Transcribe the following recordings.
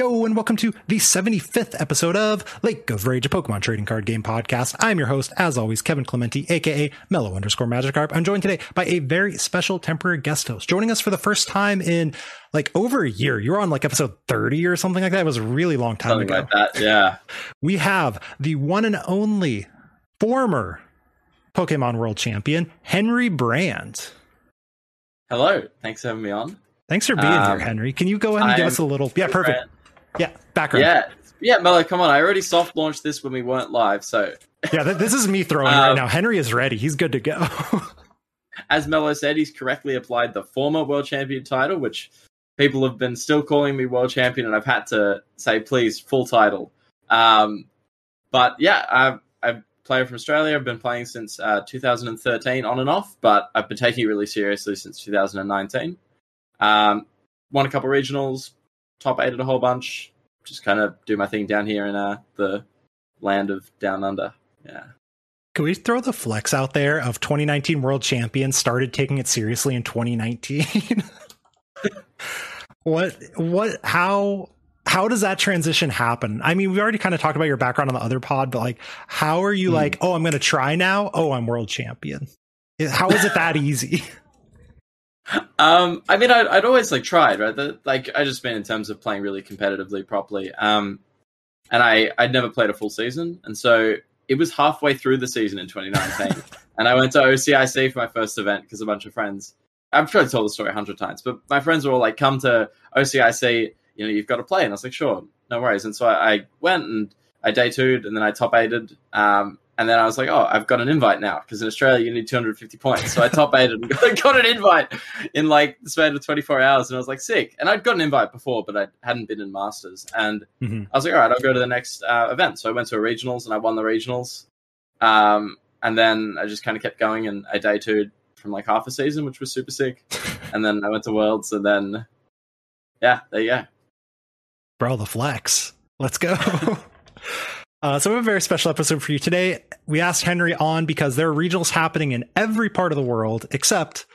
Yo, and welcome to the 75th episode of Lake of Rage, a Pokemon trading card game podcast. I'm your host, as always, Kevin Clementi, aka Mellow underscore Magikarp. I'm joined today by a very special temporary guest host, joining us for the first time in like over a year. You were on like episode 30 or something like that. It was a really long time Something ago. like that, yeah. We have the one and only former Pokemon World Champion, Henry Brand. Hello, thanks for having me on. Thanks for being Um, here, Henry. Can you go ahead and give I'm us a little? Yeah, perfect. Brand. Yeah, background. Yeah, yeah, Mello, come on. I already soft launched this when we weren't live. So, Yeah, th- this is me throwing it right Um, now. Henry is ready. He's good to go. as Mello said, he's correctly applied the former world champion title, which people have been still calling me world champion, and I've had to say, please, full title. Um, but yeah, I've, I'm a player from Australia. I've been playing since uh, 2013 on and off, but I've been taking it really seriously since 2019. Um, won a couple regionals, top eight at a whole bunch. Just kind of do my thing down here in uh, the land of down under. Yeah. Can we throw the flex out there of 2019 world champion started taking it seriously in 2019? what what how how does that transition happen? I mean, we already kind of talked about your background on the other pod, but like how are you Hmm. like, "Oh, I'm going to try now. Oh, I'm world champion." How is it that easy? Um, I mean, I'd, I'd always like tried, right? The, like, I just mean in terms of playing really competitively, properly. Um, and I I'd never played a full season, and so it was halfway through the season in 2019, and I went to OCIC for my first event because a bunch of friends. I've probably told the story a hundred times, but my friends were all like, "Come to OCIC, you know, you've got to play." And I was like, "Sure, no worries." And so I, I went and I day two'd, and then I top eighted. Um, and then I was like, "Oh, I've got an invite now because in Australia you need 250 points." So I top eighted and got, an invite in like the span of 24 hours, and I was like, "Sick!" And I'd got an invite before, but I hadn't been in Masters, and Mhm. I was like, "All right, I'll go to the next uh, event." So I went to a regionals, and I won the regionals. Um, and then I just kind of kept going, and I day two'd from like half a season, which was super sick. and then I went to Worlds, and then yeah, there you go. Bro, the flex. Let's go. Uh, so we have a very special episode for you today. We asked Henry on because there are regionals happening in every part of the world except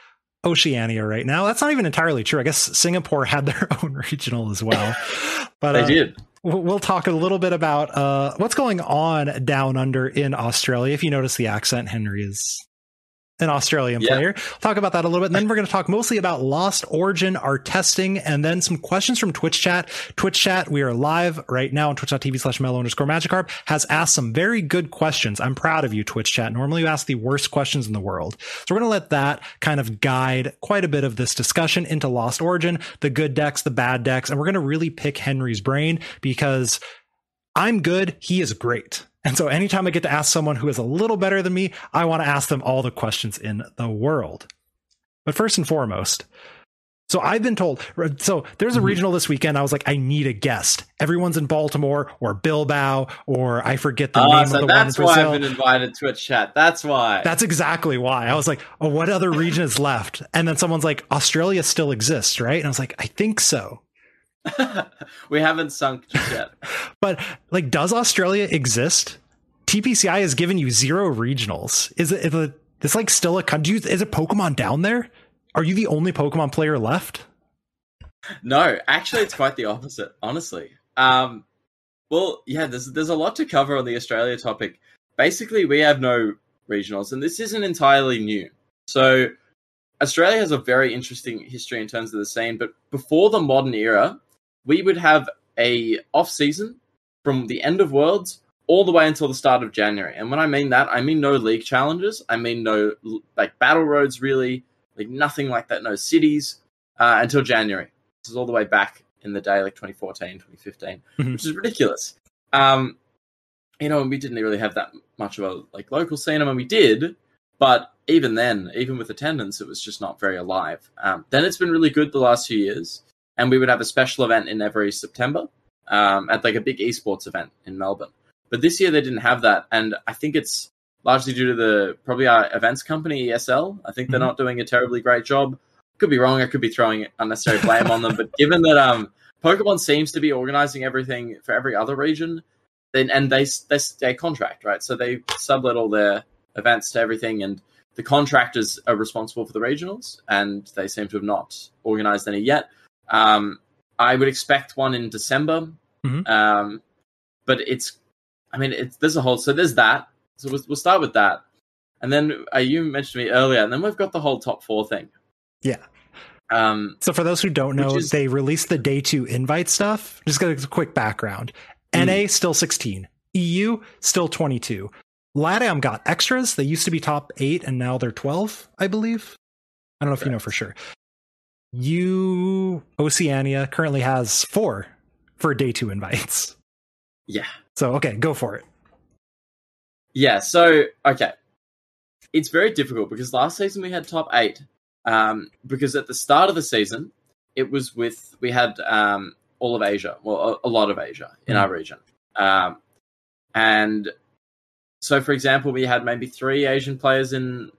Oceania right now. That's not even entirely true. I guess Singapore had their own regional as well. But They uh, did. we'll we'll talk a little bit about uh, what's going on down under in Australia. If you notice the accent, Henry is an Australian Yeah. player. We'll talk about that a little bit. And then we're going to talk mostly about Lost Origin, our testing, and then some questions from Twitch chat. Twitch chat, we are live right now on twitch.tv slash mellow underscore magikarp, has asked some very good questions. I'm proud of you, Twitch chat. Normally you ask the worst questions in the world. So we're going to let that kind of guide quite a bit of this discussion into Lost Origin, the good decks, the bad decks, and we're going to really pick Henry's brain because I'm good. He is great. And so anytime I get to ask someone who is a little better than me, I want to ask them all the questions in the world. But first and foremost, so I've been told, so there's a Mhm. regional this weekend. I was like, I need a guest. Everyone's in Baltimore or Bilbao or I forget the Ah, name so of the one that's why Brazil. I've been invited to a chat. That's why. That's exactly why. I was like, oh, what other region is left? And then someone's like, Australia still exists, right? And I was like, I think so. we haven't sunk just yet. But like, does Australia exist? TPCI has given you zero regionals. Is it, is it it's like still a country? Is it Pokemon down there? Are you the only Pokemon player left? No, actually, it's quite the opposite. Honestly, um, well, yeah, there's there's a lot to cover on the Australia topic. Basically, we have no regionals, and this isn't entirely new. So, Australia has a very interesting history in terms of the scene. But before the modern era, we would have a off season from the end of Worlds all the way until the start of January. And when I mean that, I mean no league challenges. I mean no like battle roads, really, like nothing like that. No cities uh, until January. This is all the way back in the day, like 2014, 2015, Mhm. which is ridiculous. Um, you know, and we didn't really have that much of a like local scene. And when we did, But even then, even with attendance, it was just not very alive. Um, then it's been really good the last few years, and we would have a special event in every September um, at like a big esports event in Melbourne. But this year they didn't have that, and I think it's largely due to the probably our events company ESL. I think they're Mhm. not doing a terribly great job. Could be wrong. I could be throwing unnecessary blame on them, but given that um, Pokemon seems to be organizing everything for every other region, then and they they they contract right, so they sublet all their events to everything, and the contractors are responsible for the regionals, and they seem to have not organized any yet. Um, I would expect one in December, Mhm. um, but it's, I mean, it's there's a whole so there's that. So we'll, we'll start with that, and then uh, you mentioned me earlier, and then we've got the whole top four thing. Yeah. Um, So for those who don't know, is- they released the day two invite stuff. Just got a quick background. Mm. NA still 16. EU still 22. LATAM got extras. They used to be top eight and now they're 12, I believe. I don't know if you know for sure. You Oceania currently has four for day two invites. yeah. So okay, go for it. Yeah, so okay. It's very difficult because last season we had top eight. Um, because at the start of the season, it was with we had um, all of Asia, well, a, a lot of Asia in Mhm. our region, um, and so for example, we had maybe three Asian players in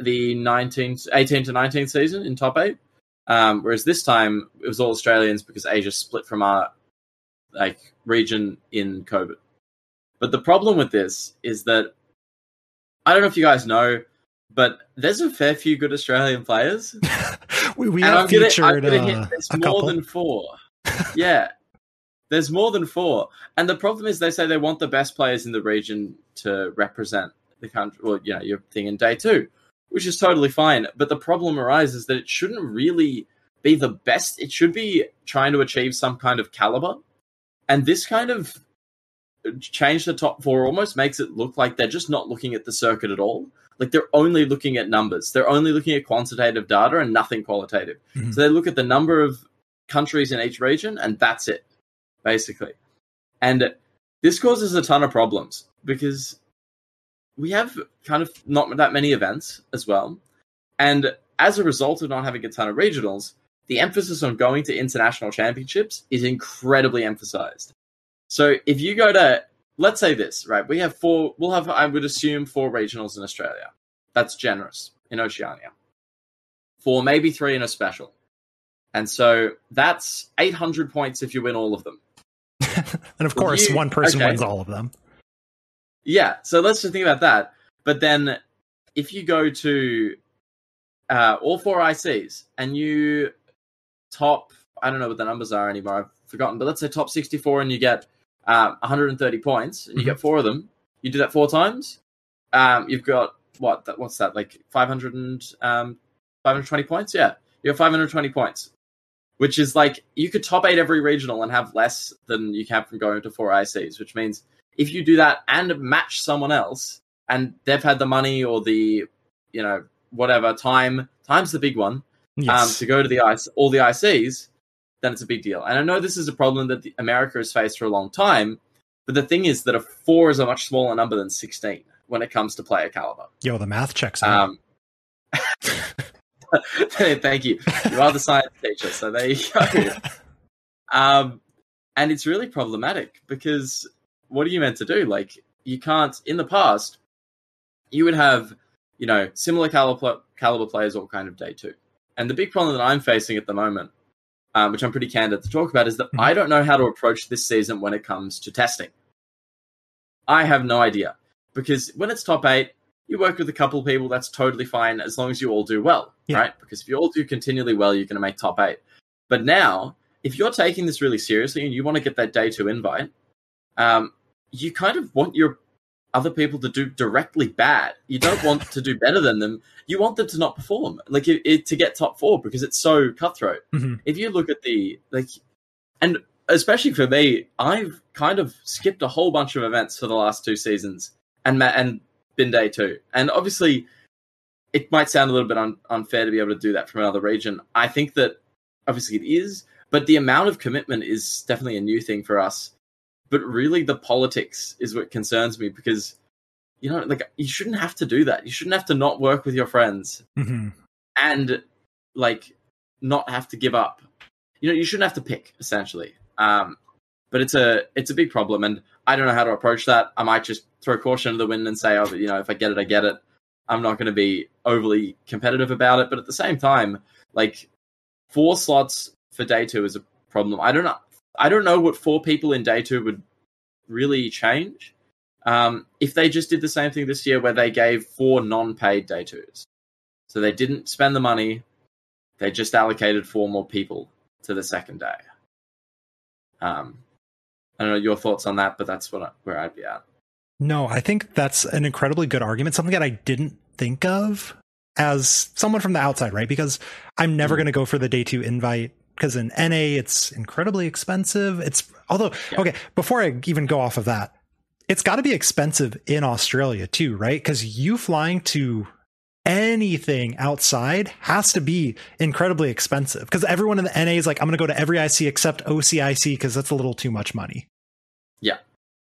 the 19, 18 to 19 season in top eight, um, whereas this time it was all Australians because Asia split from our like region in COVID. But the problem with this is that I don't know if you guys know, but there's a fair few good Australian players. we we and have I'm gonna, I'm gonna uh, hit there's more couple. than four. yeah. There's more than four. And the problem is they say they want the best players in the region to represent the country well, yeah you know, your thing in day two, which is totally fine. But the problem arises that it shouldn't really be the best. It should be trying to achieve some kind of caliber. And this kind of change the top four almost makes it look like they're just not looking at the circuit at all. Like they're only looking at numbers. They're only looking at quantitative data and nothing qualitative. Mhm. So they look at the number of countries in each region and that's it, basically. And this causes a ton of problems because we have kind of not that many events as well. And as a result of not having a ton of regionals, the emphasis on going to international championships is incredibly emphasized. So if you go to, let's say this, right? We have four, we'll have, I would assume, four regionals in Australia. That's generous in Oceania. Four, maybe three in a special. And so that's 800 points if you win all of them. and of course, you- one person okay. wins all of them. Yeah, so let's just think about that. But then if you go to uh, all four ICs and you top, I don't know what the numbers are anymore, I've forgotten, but let's say top 64 and you get um, 130 points and you get four of them, you do that four times, um, you've got what? That, what's that? Like 500 and um, 520 points? Yeah, you have 520 points, which is like you could top eight every regional and have less than you can from going to four ICs, which means if you do that and match someone else and they've had the money or the you know whatever time time's the big one um, to go to the ice all the ICs, then it's a big deal. And I know this is a problem that the, America has faced for a long time, but the thing is that a four is a much smaller number than sixteen when it comes to player caliber. Yo, the math checks out. Um, thank you. You are the science teacher, so there you go. Um, and it's really problematic because what are you meant to do? Like, you can't. In the past, you would have, you know, similar caliber caliber players all kind of day two. And the big problem that I'm facing at the moment, um, which I'm pretty candid to talk about, is that Mhm. I don't know how to approach this season when it comes to testing. I have no idea because when it's top eight, you work with a couple of people. That's totally fine as long as you all do well, Yeah. right? Because if you all do continually well, you're going to make top eight. But now, if you're taking this really seriously and you want to get that day two invite, um, you kind of want your other people to do directly bad. You don't want to do better than them. You want them to not perform, like it, it, to get top four because it's so cutthroat. Mhm. If you look at the like, and especially for me, I've kind of skipped a whole bunch of events for the last two seasons and and been day two. And obviously, it might sound a little bit un- unfair to be able to do that from another region. I think that obviously it is, but the amount of commitment is definitely a new thing for us. But really, the politics is what concerns me because you know, like you shouldn't have to do that. You shouldn't have to not work with your friends hmm and like not have to give up. You know, you shouldn't have to pick essentially. Um, but it's a it's a big problem, and I don't know how to approach that. I might just throw caution to the wind and say, oh, you know, if I get it, I get it. I'm not going to be overly competitive about it, but at the same time, like four slots for day two is a problem. I don't know. I don't know what four people in day two would really change. Um, if they just did the same thing this year, where they gave four non-paid day twos, so they didn't spend the money, they just allocated four more people to the second day. Um, I don't know your thoughts on that, but that's what I, where I'd be at. No, I think that's an incredibly good argument. Something that I didn't think of as someone from the outside, right? Because I'm never Mm. going to go for the day two invite because in NA it's incredibly expensive. It's although Yeah. okay, before I even go off of that, it's got to be expensive in Australia too, right? Because you flying to anything outside has to be incredibly expensive because everyone in the NA is like, I'm going to go to every IC except OCIC because that's a little too much money. Yeah.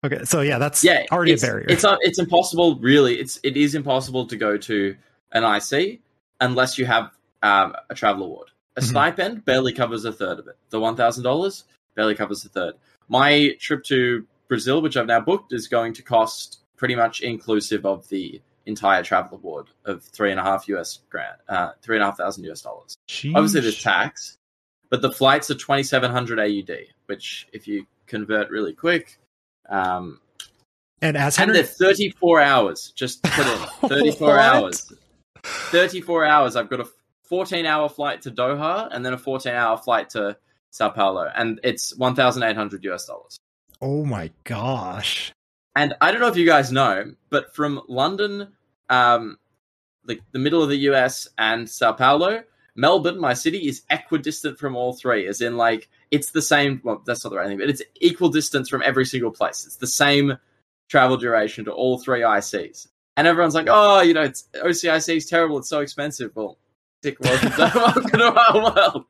Okay, so yeah, that's yeah, already a barrier. It's uh, it's impossible, really. It's it is impossible to go to an IC unless you have um, a travel award. A Mhm. stipend barely covers a third of it. The one thousand dollars barely covers a third. My trip to Brazil, which I've now booked, is going to cost pretty much inclusive of the entire travel award of three and a half US grant, uh, three and a half thousand US dollars. Obviously, there's tax, but the flights are 2,700 AUD, which, if you convert really quick, um, And as and they're 34 hours. Just put in 34 hours. 34 hours. I've got a 14 hour flight to Doha and then a 14 hour flight to Sao Paulo, and it's 1,800 US dollars. oh my gosh, And I don't know if you guys know, but from London, um, like the middle of the US and Sao Paulo, Melbourne, my city, is equidistant from all three. As in, like it's the same. Well, that's not the right thing, but it's equal distance from every single place. It's the same travel duration to all three ICs. And everyone's like, "Oh, you know, it's OCIC is terrible. It's so expensive." Well, dick, our world.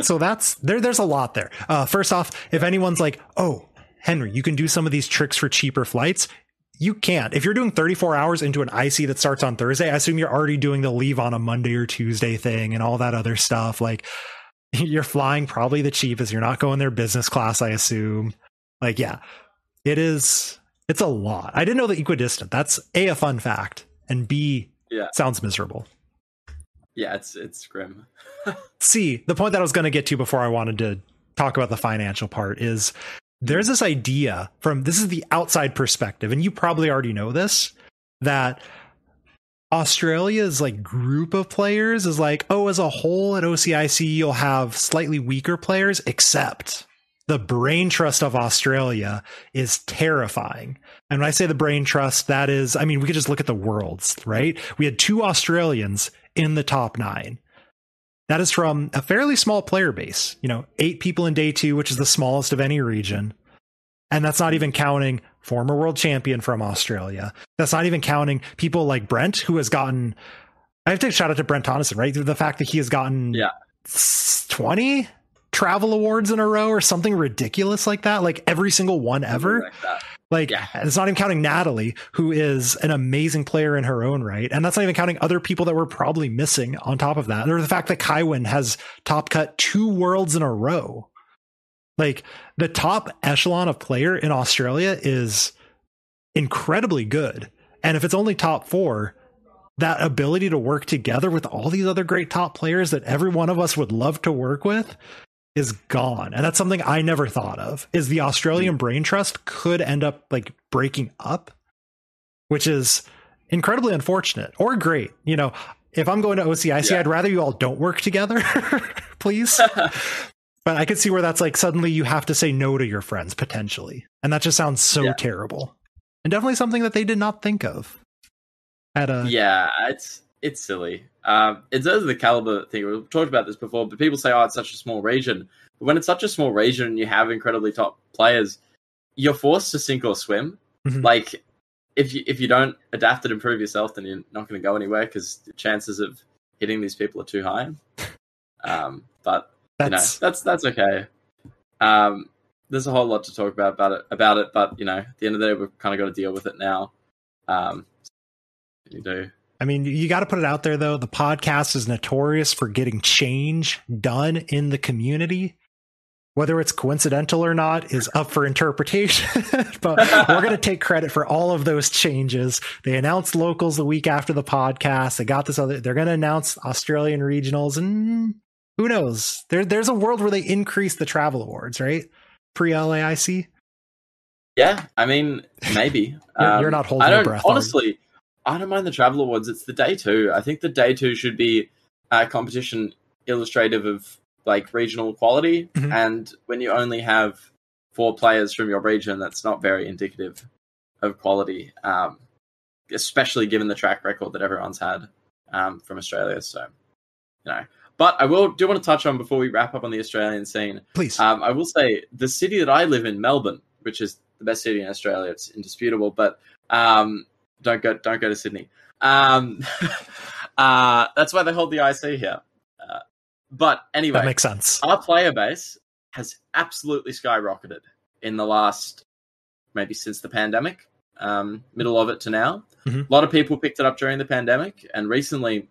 so that's there. There's a lot there. Uh, first off, if anyone's like, "Oh, Henry, you can do some of these tricks for cheaper flights," you can't. If you're doing 34 hours into an IC that starts on Thursday, I assume you're already doing the leave on a Monday or Tuesday thing and all that other stuff. Like you're flying probably the cheapest. You're not going there business class, I assume. Like, yeah, it is. It's a lot. I didn't know the equidistant. That's a a fun fact, and b Yeah. sounds miserable. Yeah, it's it's grim. See, the point that I was going to get to before I wanted to talk about the financial part is there's this idea from this is the outside perspective, and you probably already know this that Australia's like group of players is like, oh, as a whole at OCIC, you'll have slightly weaker players, except the brain trust of Australia is terrifying. And when I say the brain trust, that is, I mean, we could just look at the worlds, right? We had two Australians in the top nine. That is from a fairly small player base, you know, eight people in day two, which is the smallest of any region. And that's not even counting former world champion from Australia. That's not even counting people like Brent, who has gotten, I have to shout out to Brent Tonneson, right? The fact that he has gotten Yeah. 20 travel awards in a row or something ridiculous like that, like every single one ever. Like. Like, Yeah. it's not even counting Natalie, who is an amazing player in her own right. And that's not even counting other people that we're probably missing on top of that. Or the fact that Kywin has top cut two worlds in a row. Like, the top echelon of player in Australia is incredibly good. And if it's only top four, that ability to work together with all these other great top players that every one of us would love to work with is gone. And that's something I never thought of. Is the Australian mm. brain trust could end up like breaking up, which is incredibly unfortunate or great. You know, if I'm going to OCIC, Yeah. I'd rather you all don't work together, please. but I could see where that's like suddenly you have to say no to your friends potentially. And that just sounds so Yeah. terrible. And definitely something that they did not think of. At a yeah, it's it's silly. Um, in terms of the caliber thing, we've talked about this before, but people say, "Oh, it's such a small region." But when it's such a small region and you have incredibly top players, you're forced to sink or swim. Mhm. Like, if you if you don't adapt and improve yourself, then you're not going to go anywhere because the chances of hitting these people are too high. Um, but you know, that's that's that's okay. Um, there's a whole lot to talk about about it. About it, but you know, at the end of the day, we've kind of got to deal with it now. Um, you do. I mean, you got to put it out there though. The podcast is notorious for getting change done in the community. Whether it's coincidental or not is up for interpretation, but we're going to take credit for all of those changes. They announced locals the week after the podcast. They got this other, they're going to announce Australian regionals and who knows? There, there's a world where they increase the travel awards, right? Pre LAIC. Yeah, I mean, maybe. You're, um, you're not holding I don't, breath. Honestly, I don't mind the travel awards. It's the day two. I think the day two should be a competition illustrative of like regional quality. Mm-hmm. And when you only have four players from your region, that's not very indicative of quality, um, especially given the track record that everyone's had um, from Australia. So, you know. But I will do want to touch on before we wrap up on the Australian scene. Please, um, I will say the city that I live in, Melbourne, which is the best city in Australia. It's indisputable, but um, don't go don't go to Sydney. Um, uh, that's why they hold the IC here. Uh, but anyway, that makes sense. Our player base has absolutely skyrocketed in the last maybe since the pandemic, um, middle of it to now. Mm-hmm. A lot of people picked it up during the pandemic, and recently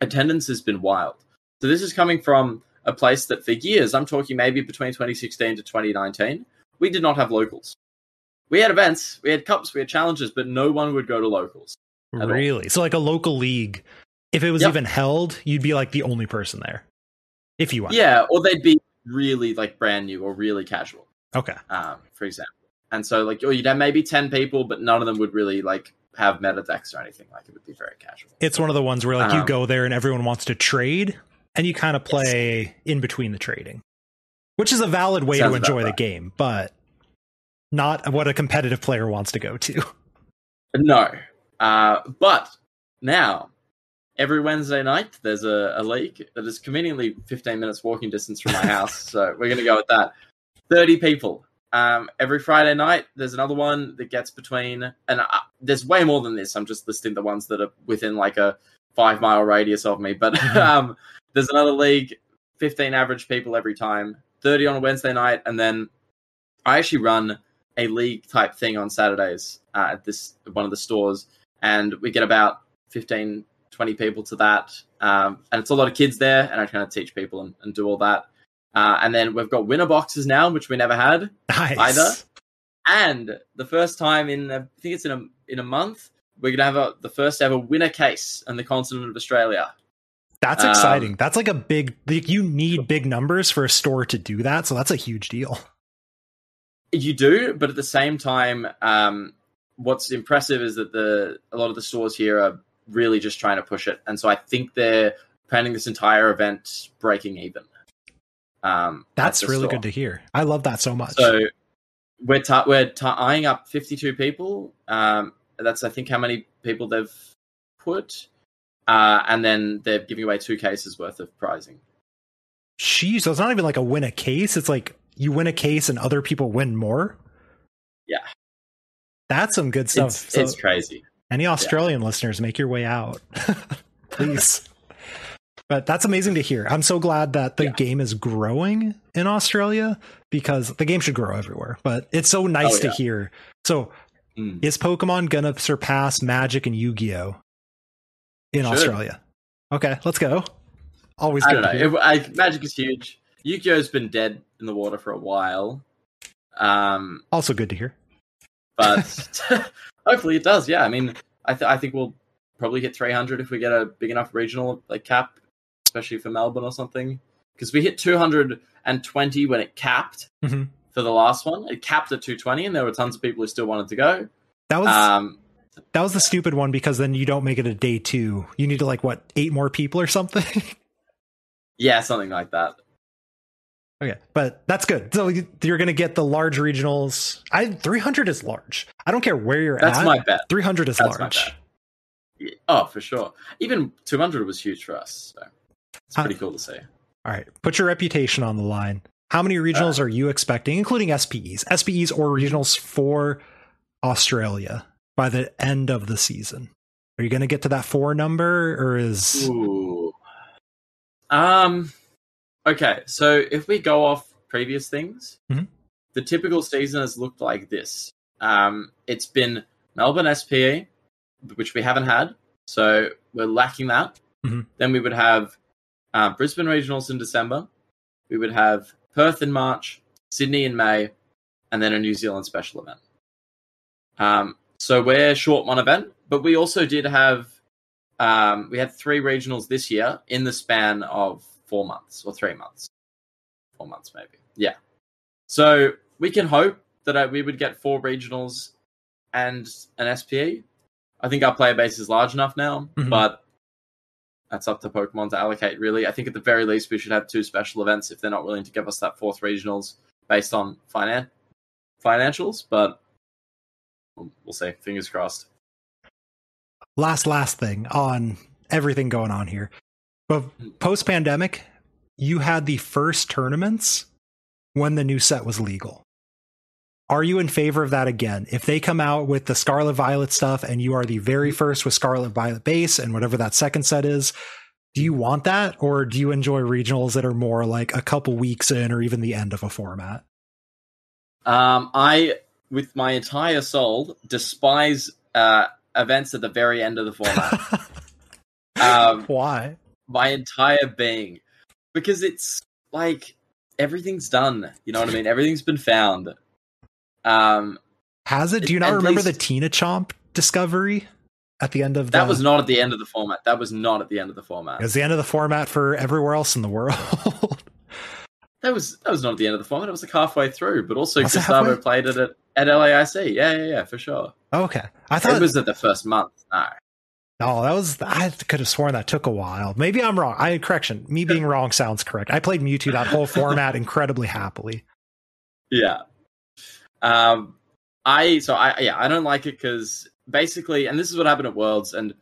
attendance has been wild. So this is coming from a place that for years, I'm talking maybe between 2016 to 2019, we did not have locals. We had events, we had cups, we had challenges, but no one would go to locals. Really? All. So like a local league, if it was yep. even held, you'd be like the only person there if you want. Yeah, or they'd be really like brand new or really casual. Okay. Um, for example, and so like, or you'd have maybe ten people, but none of them would really like have meta decks or anything. Like it would be very casual. It's one of the ones where like um, you go there and everyone wants to trade, and you kind of play yes. in between the trading, which is a valid way to enjoy the game, but not what a competitive player wants to go to. No, uh, but now every Wednesday night, there's a, a league that is conveniently 15 minutes walking distance from my house. so we're going to go with that. 30 people. Um, every Friday night, there's another one that gets between, and uh, there's way more than this. I'm just listing the ones that are within like a five mile radius of me. But um, there's another league, 15 average people every time, 30 on a Wednesday night. And then I actually run a league type thing on Saturdays uh, at this one of the stores, and we get about 15 20 people to that. Um, and it's a lot of kids there, and I kind of teach people and, and do all that. Uh, and then we've got winner boxes now, which we never had nice. either. And the first time in, I think it's in a in a month, we're gonna have a, the first ever winner case on the continent of Australia. That's exciting. Um, that's like a big. Like you need big numbers for a store to do that, so that's a huge deal. You do, but at the same time, um, what's impressive is that the a lot of the stores here are really just trying to push it. And so I think they're planning this entire event breaking even. Um, That's really store. good to hear. I love that so much. So we're t- we're t- eyeing up 52 people. Um, that's I think how many people they've put, uh, and then they're giving away two cases worth of prizing. Jeez, so it's not even like a win a case. It's like you win a case and other people win more. Yeah, that's some good stuff. It's, so, it's crazy. Any Australian yeah. listeners, make your way out, please. but that's amazing to hear. I'm so glad that the yeah. game is growing in Australia because the game should grow everywhere. But it's so nice oh, yeah. to hear. So, mm. is Pokemon gonna surpass Magic and Yu Gi Oh in should. Australia? Okay, let's go. Always. I don't know. It, I, Magic is huge. Yu Gi Oh's been dead in the water for a while. Um, also good to hear. But Hopefully it does. Yeah, I mean, I, th- I think we'll probably hit 300 if we get a big enough regional like cap, especially for Melbourne or something. Because we hit 220 when it capped mm-hmm. for the last one. It capped at 220, and there were tons of people who still wanted to go. That was um, that was the stupid one because then you don't make it a day two. You need to like what eight more people or something. yeah, something like that. Okay, but that's good. So you're going to get the large regionals. I 300 is large. I don't care where you're that's at. That's my bet. 300 is that's large. Yeah. Oh, for sure. Even 200 was huge for us. So it's pretty uh, cool to see. All right, put your reputation on the line. How many regionals uh, are you expecting, including SPEs, SPEs or regionals for Australia by the end of the season? Are you going to get to that four number, or is? Ooh. Um, Okay, so if we go off previous things, mm-hmm. the typical season has looked like this. Um, it's been Melbourne SPE, which we haven't had, so we're lacking that. Mhm. Then we would have uh, Brisbane Regionals in December. We would have Perth in March, Sydney in May, and then a New Zealand special event. Um, so we're short one event, but we also did have um, we had three regionals this year in the span of four months or three months, four months maybe. Yeah. So we can hope that we would get four regionals and an SPE. I think our player base is large enough now, Mhm. but that's up to Pokemon to allocate. Really, I think at the very least we should have two special events if they're not willing to give us that fourth regionals based on finan- financials. But we'll see. Fingers crossed. last last thing on everything going on here but post pandemic you had the first tournaments when the new set was legal. Are you in favor of that again? If they come out with the scarlet violet stuff and you are the very first with scarlet violet base and whatever that second set is do you want that? Or do you enjoy regionals that are more like a couple weeks in or even the end of a format? Um, I, with my entire soul, despise uh, events at the very end of the format. um, why my entire being, because it's like everything's done. You know what I mean? Everything's been found. Um, has it do you not remember the tina chomp discovery at the end of the, that was not at the end of the format. That was not at the end of the format. It was the end of the format for everywhere else in the world. That was that was not at the end of the format. It was like halfway through. But also, Was Gustavo played it at, at LAIC. Yeah, yeah, yeah, for sure. okay, I thought it was at the first month. No. No, that was I could have sworn that took a while. Maybe I'm wrong. I correction. Me being wrong sounds correct. I played Mewtwo that whole format incredibly happily. Yeah. Um, I so I yeah I don't like it because basically, and this is what happened at Worlds, and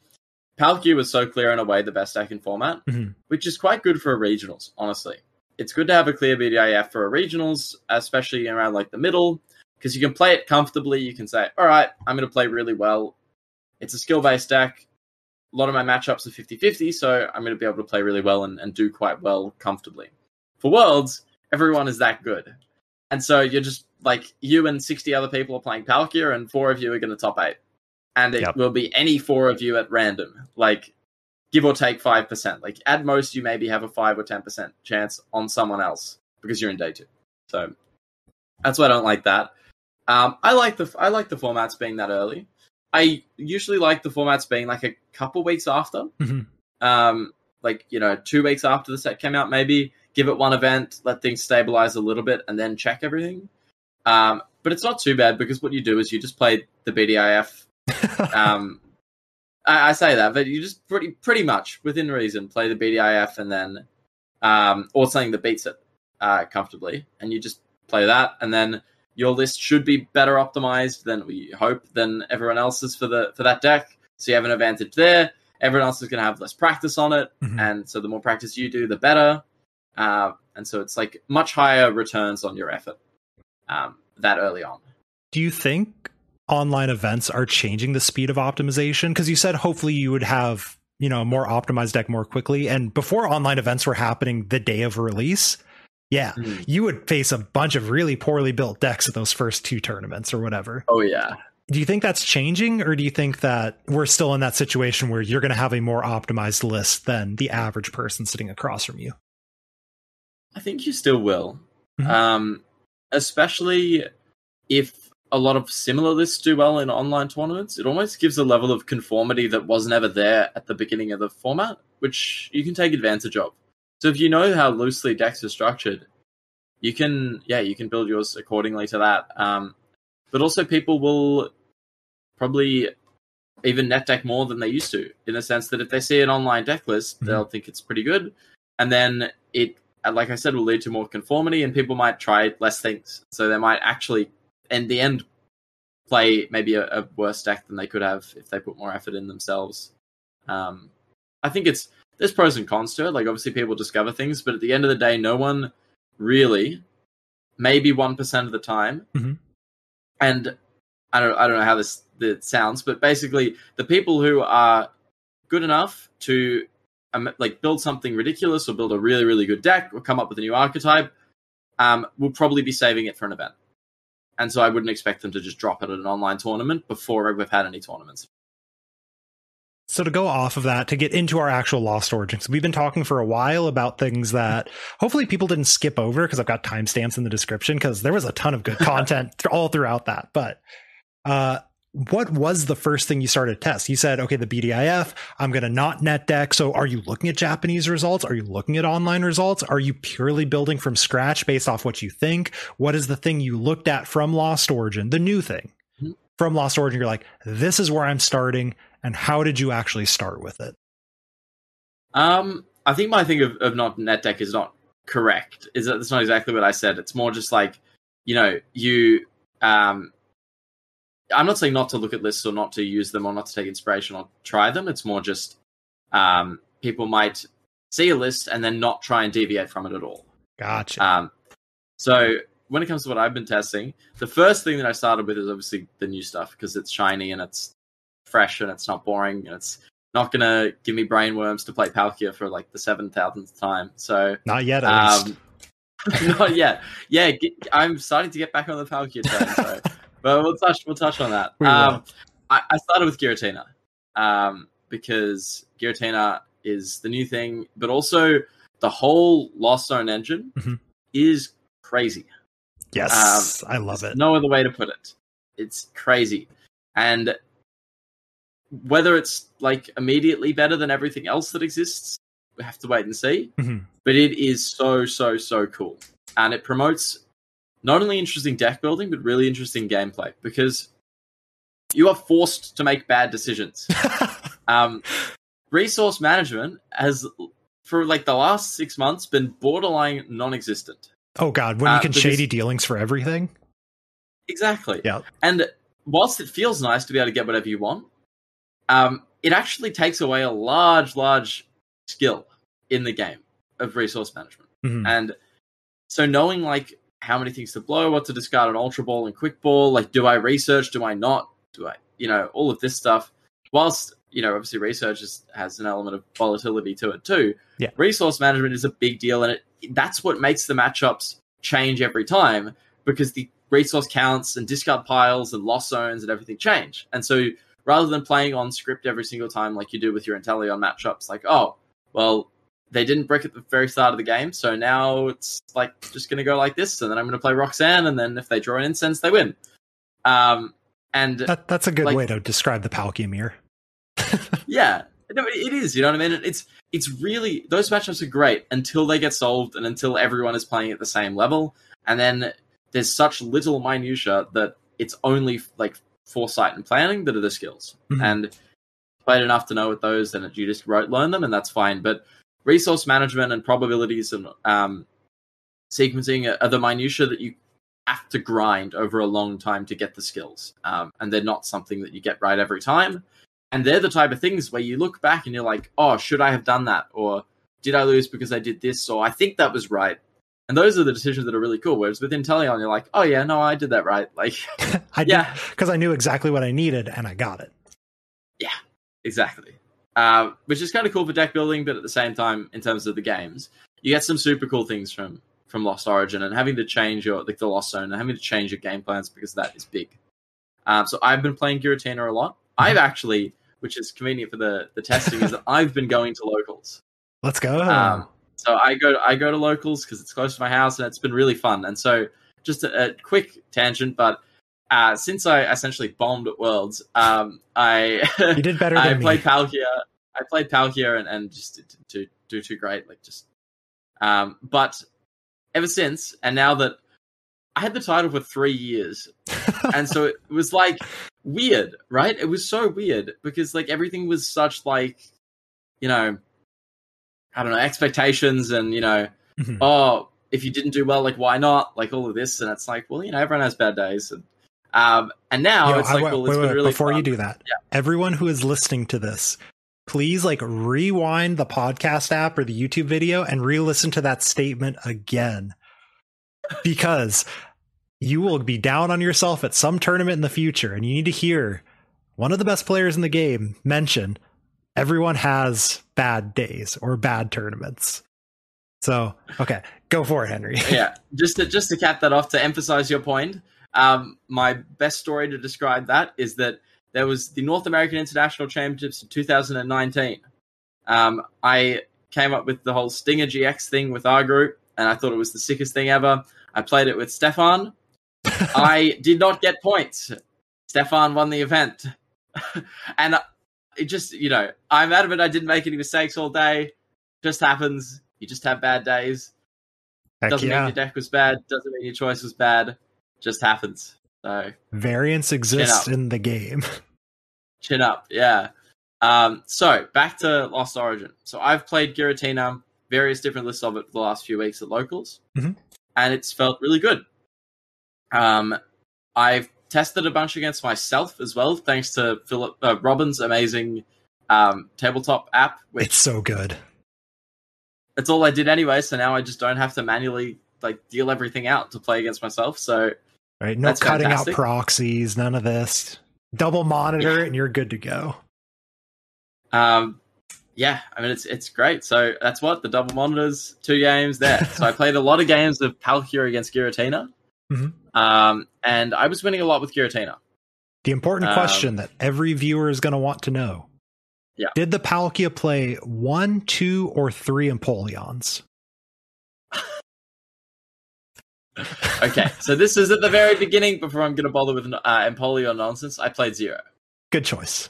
Palkia was so clear in a way the best deck in format, Mhm. which is quite good for a regionals. Honestly, it's good to have a clear BDIF for a regionals, especially around like the middle, because you can play it comfortably. You can say, "All right, I'm going to play really well." It's a skill based deck. A lot of my matchups are 50-50, so I'm going to be able to play really well and, and do quite well comfortably. For Worlds, everyone is that good. And so you're just like you and 60 other people are playing Palkia, and four of you are going to top eight. And it Yep. will be any four of you at random, like give or take 5%. Like at most, you maybe have a 5 or 10% chance on someone else because you're in day two. So that's why I don't like that. Um, I like the I like the formats being that early. I usually like the formats being like a couple weeks after, Mhm. um, like you know, two weeks after the set came out, maybe give it one event, let things stabilize a little bit, and then check everything. Um, but it's not too bad because what you do is you just play the BDIF. Um, I, I say that, but you just pretty pretty much within reason play the BDIF and then, um, or something that beats it uh, comfortably, and you just play that, and then your list should be better optimized than we hope than everyone else's for the for that deck. So you have an advantage there. Everyone else is going to have less practice on it, Mhm. and so the more practice you do, the better. Uh, and so it's like much higher returns on your effort um, that early on. Do you think online events are changing the speed of optimization? Because you said hopefully you would have you know a more optimized deck more quickly, and before online events were happening the day of release, yeah, you would face a bunch of really poorly built decks at those first two tournaments or whatever. Oh yeah. Do you think that's changing, or do you think that we're still in that situation where you're going to have a more optimized list than the average person sitting across from you? I think you still will. Mhm. Um, especially if a lot of similar lists do well in online tournaments. It almost gives a level of conformity that was never there at the beginning of the format, which you can take advantage of. So if you know how loosely decks are structured, you can yeah, you can build yours accordingly to that. Um, but also people will probably even net deck more than they used to, in the sense that if they see an online deck list, Mhm. they'll think it's pretty good, and then it, like I said, will lead to more conformity, and people might try less things. So they might actually, in the end, play maybe a, a worse deck than they could have if they put more effort in themselves. Um, I think it's there's pros and cons to it. Like obviously people discover things, but at the end of the day, no one really, maybe one percent of the time, Mhm. and I don't I don't know how this it sounds, but basically the people who are good enough to um, like build something ridiculous or build a really really good deck or come up with a new archetype um, will probably be saving it for an event. and so I wouldn't expect them to just drop it at an online tournament before we've had any tournaments. So to go off of that, to get into our actual Lost Origins, we've been talking for a while about things that hopefully people didn't skip over because I've got timestamps in the description because there was a ton of good content all throughout that. But uh, what was the first thing you started to test? You said, okay, the BDIF, I'm going to not net deck. So are you looking at Japanese results? Are you looking at online results? Are you purely building from scratch based off what you think? What is the thing you looked at from Lost Origin, the new thing? Mm-hmm. From Lost Origin, you're like, this is where I'm starting and how did you actually start with it? Um, I think my thing of, of not net deck is not correct. Is that that's not exactly what I said. It's more just like, you know, you um I'm not saying not to look at lists or not to use them or not to take inspiration or try them. It's more just um people might see a list and then not try and deviate from it at all. Gotcha. Um so when it comes to what I've been testing, the first thing that I started with is obviously the new stuff because it's shiny and it's fresh and it's not boring and it's not gonna give me brain worms to play Palkia for like the seven thousandth time. So not yet, um, not yet. Yeah, get, I'm starting to get back on the Palkia train. So, but we'll touch we'll touch on that. Um, I, I, started with Giratina um, because Giratina is the new thing, but also the whole Lost Zone engine mm-hmm. is crazy. Yes, um, I love it. No other way to put it. It's crazy, and whether it's like immediately better than everything else that exists, we have to wait and see. Mm-hmm. But it is so so so cool, and it promotes not only interesting deck building but really interesting gameplay because you are forced to make bad decisions. um, resource management has for like the last six months been borderline non-existent. Oh god, when you uh, can shady dealings for everything. Exactly. Yeah. And whilst it feels nice to be able to get whatever you want, um, it actually takes away a large, large skill in the game of resource management. Mm-hmm. And so knowing like how many things to blow, what to discard an ultra ball and quick ball, like do I research, do I not, do I, you know, all of this stuff. Whilst you know, obviously research is, has an element of volatility to it too. Yeah. Resource management is a big deal, and it, that's what makes the matchups change every time because the resource counts and discard piles and lost zones and everything change. And so rather than playing on script every single time like you do with your Inteleon matchups, like, oh, well, they didn't brick at the very start of the game, so now it's like just going to go like this, and then I'm going to play Roxanne, and then if they draw an incense, they win. Um, and that, that's a good like, way to describe the Palkia mirror. yeah, no, it is. You know what I mean? It's it's really those matchups are great until they get solved and until everyone is playing at the same level, and then there's such little minutia that it's only like foresight and planning that are the skills. Mm-hmm. And played enough to know what those, then you just wrote, learn them, and that's fine. But resource management and probabilities and um, sequencing are, the minutia that you have to grind over a long time to get the skills, um, and they're not something that you get right every time. And they're the type of things where you look back and you're like, "Oh, should I have done that?" or "Did I lose because I did this?" or "I think that was right." And those are the decisions that are really cool. Whereas with Inteleon, you're like, oh yeah, no, I did that right. Like, I yeah, because I knew exactly what I needed and I got it. Yeah, exactly. Uh, which is kind of cool for deck building, but at the same time, in terms of the games, you get some super cool things from from Lost Origin and having to change your like the Lost Zone and having to change your game plans because that is big. Um, so I've been playing Giratina a lot. Mm-hmm. I've actually, which is convenient for the the testing, is that I've been going to locals. Let's go. Um, so I go I go to locals because it's close to my house and it's been really fun. And so just a, a quick tangent, but uh, since I essentially bombed at Worlds, um, I you did better. I played me. Palkia. I played Palkia and, and just do, do too great. Like just, um, but ever since, and now that I had the title for three years, and so it was like weird, right? It was so weird because like everything was such like, you know, I don't know expectations and you know mm-hmm. oh if you didn't do well like why not like all of this and it's like well you know everyone has bad days and um and now Yo, it's like I, well it's wait, been really before fun. you do that yeah. everyone who is listening to this please like rewind the podcast app or the YouTube video and re-listen to that statement again because you will be down on yourself at some tournament in the future and you need to hear one of the best players in the game mention everyone has bad days or bad tournaments. So, okay, go for it, Henry. yeah, just to just to cap that off to emphasize your point. Um, my best story to describe that is that there was the North American International Championships in 2019. Um, I came up with the whole Stinger GX thing with our group, and I thought it was the sickest thing ever. I played it with Stefan. I did not get points. Stefan won the event. and it just, you know, I'm adamant I didn't make any mistakes all day. Just happens. You just have bad days. Heck doesn't yeah. mean your deck was bad. Doesn't mean your choice was bad. Just happens. So Variance exists in the game. chin up. Yeah. Um, so back to Lost Origin. So I've played Giratina, various different lists of it for the last few weeks at locals, Mhm. and it's felt really good. Um, I've tested a bunch against myself as well, thanks to Philip uh, Robin's amazing um, tabletop app, which It's so good. it's all I did anyway. So now I just don't have to manually like deal everything out to play against myself. So Right? No cutting fantastic. out proxies, none of this. Double monitor it and you're good to go. Um, yeah, I mean it's it's great. So that's what the double monitors, two games there. so I played a lot of games of Palkia against Giratina, Mhm. Um, and I was winning a lot with Giratina. The important Um, question that every viewer is going to want to know. Yeah. Did the Palkia play one, two, or three Empoleons? Okay, so this is at the very beginning before I'm going to bother with uh, Empoleon nonsense. I played zero. Good choice.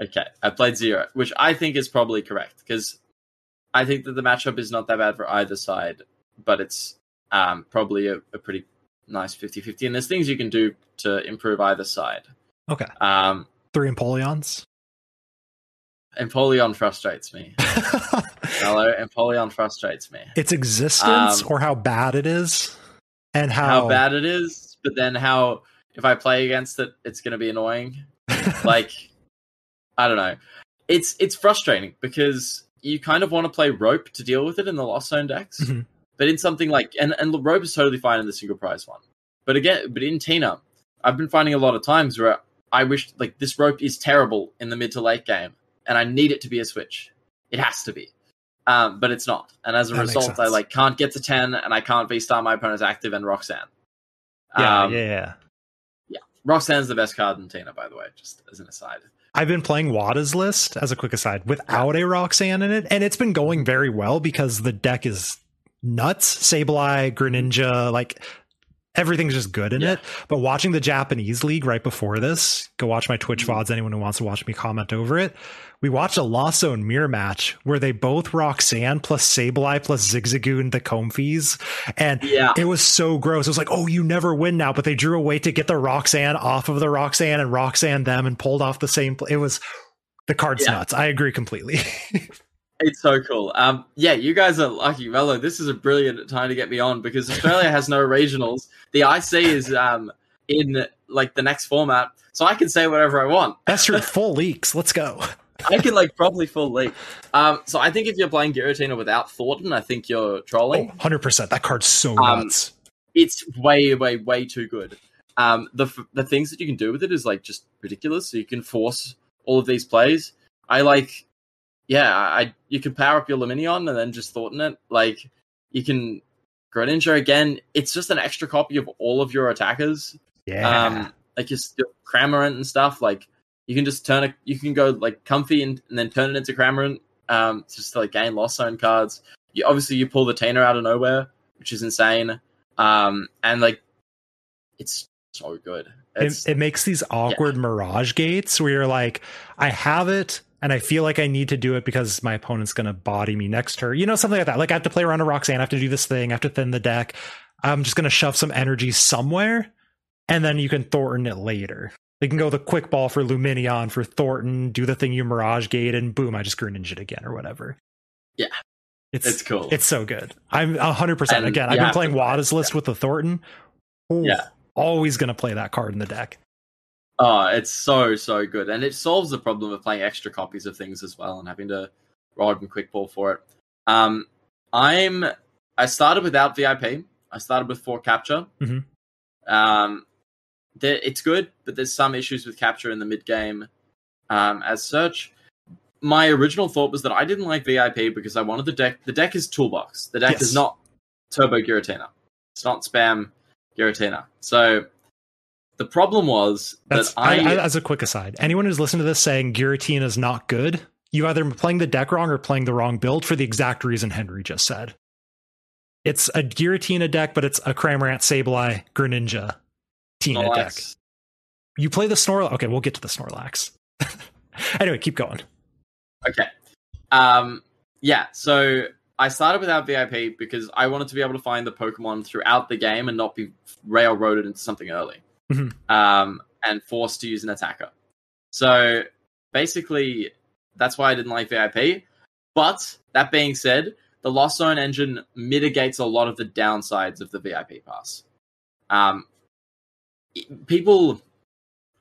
Okay, I played zero, which I think is probably correct because I think that the matchup is not that bad for either side, but it's um, probably a, a pretty nice 50-50. And there's things you can do to improve either side. Okay. Um, Three Empoleons. Empoleon frustrates me. Hello, Empoleon frustrates me. its existence Um, or how bad it is and how, How bad it is, but then how if I play against it, it's going to be annoying. like I don't know. It's it's frustrating because you kind of want to play rope to deal with it in the lost zone decks, Mhm. But in something like and and rope is totally fine in the single prize one. But again, but in Tina, I've been finding a lot of times where I wish like this rope is terrible in the mid to late game, and I need it to be a switch. It has to be. Um, but it's not, and as a That result, I like can't get to ten, and I can't V star my opponent's active and Roxanne. yeah, Um, yeah, yeah. Roxanne's the best card in Tina, by the way, just as an aside. I've been playing Wada's list as a quick aside without a Roxanne in it, and it's been going very well because the deck is nuts. Sableye, Greninja, like everything's just good in Yeah. it. But watching the Japanese league right before this, go watch my Twitch Mhm. VODs. Anyone who wants to watch me comment over it. We watched a Lost Zone mirror match where they both Roxanne plus Sableye plus Zigzagoon the Comfeys. And Yeah, it was so gross. It was like, oh, you never win now. But they drew a way to get the Roxanne off of the Roxanne and Roxanne them and pulled off the same. Pl- it was the card's Yeah. nuts. I agree completely. it's so cool. Um, yeah, you guys are lucky, Mello. This is a brilliant time to get me on because Australia has no regionals. The IC is um in like the next format, so I can say whatever I want. That's your full leaks. Let's go. I can like probably full league. Um, so I think if you're playing Giratina without Thornton, I think you're Oh, trolling. 100%. That card's so Um, nuts. It's way, way, way too good. Um, the f- the things that you can do with it is like just ridiculous. So you can force all of these plays. I like, yeah, I you can power up your Lumineon and then just Thornton it. Like you can Greninja again. It's just an extra copy of all of your attackers. Yeah. Um, like your, your Cramorant and stuff. Like you can just turn it. You can go like Comfey and, and then turn it into Cramorant. Um, just to like gain lost zone cards. You obviously you pull the Tainer out of nowhere, which is insane. Um, and like it's so good. It's, it, it makes these awkward mirage gates where you're like, I have it and I feel like I need to do it because my opponent's going to body me next turn. You know, something like that. Like I have to play around a Roxanne, I have to do this thing, I have to thin the deck. I'm just going to shove some energy somewhere and then you can Thornton it later. You can go the quick ball for Lumineon for Thornton, do the thing you Mirage Gate, and boom, I just Greninja it again or whatever. Yeah. It's it's cool. it's so good. I'm hundred percent. And Again, I've been to playing Wada's list with the Thornton. Ooh, Yeah. always gonna play that card in the deck. Oh, it's so so good, and it solves the problem of playing extra copies of things as well, and having to rod and quick ball for it. Um, I'm I started without VIP. I started with four capture. Mhm. Um, there, it's good, but there's some issues with capture in the mid game. Um, as such, my original thought was that I didn't like VIP because I wanted the deck. The deck is toolbox. The deck Yes. is not turbo Giratina. It's not spam Giratina. So The problem was That's that I, I, I- as a quick aside. Anyone who's listening to this saying Giratina is not good, you either playing the deck wrong or playing the wrong build for the exact reason Henry just said. It's a Giratina deck, but it's a Cramorant, Sableye, Greninja, Tina deck. You play the Snorlax. Okay, we'll get to the Snorlax. anyway, keep going. Okay. Um, yeah, so I started without VIP because I wanted to be able to find the Pokemon throughout the game and not be railroaded into something early. Mhm. Um, and forced to use an attacker. So basically, that's why I didn't like VIP. But that being said, the Lost Zone engine mitigates a lot of the downsides of the VIP pass. Um, people,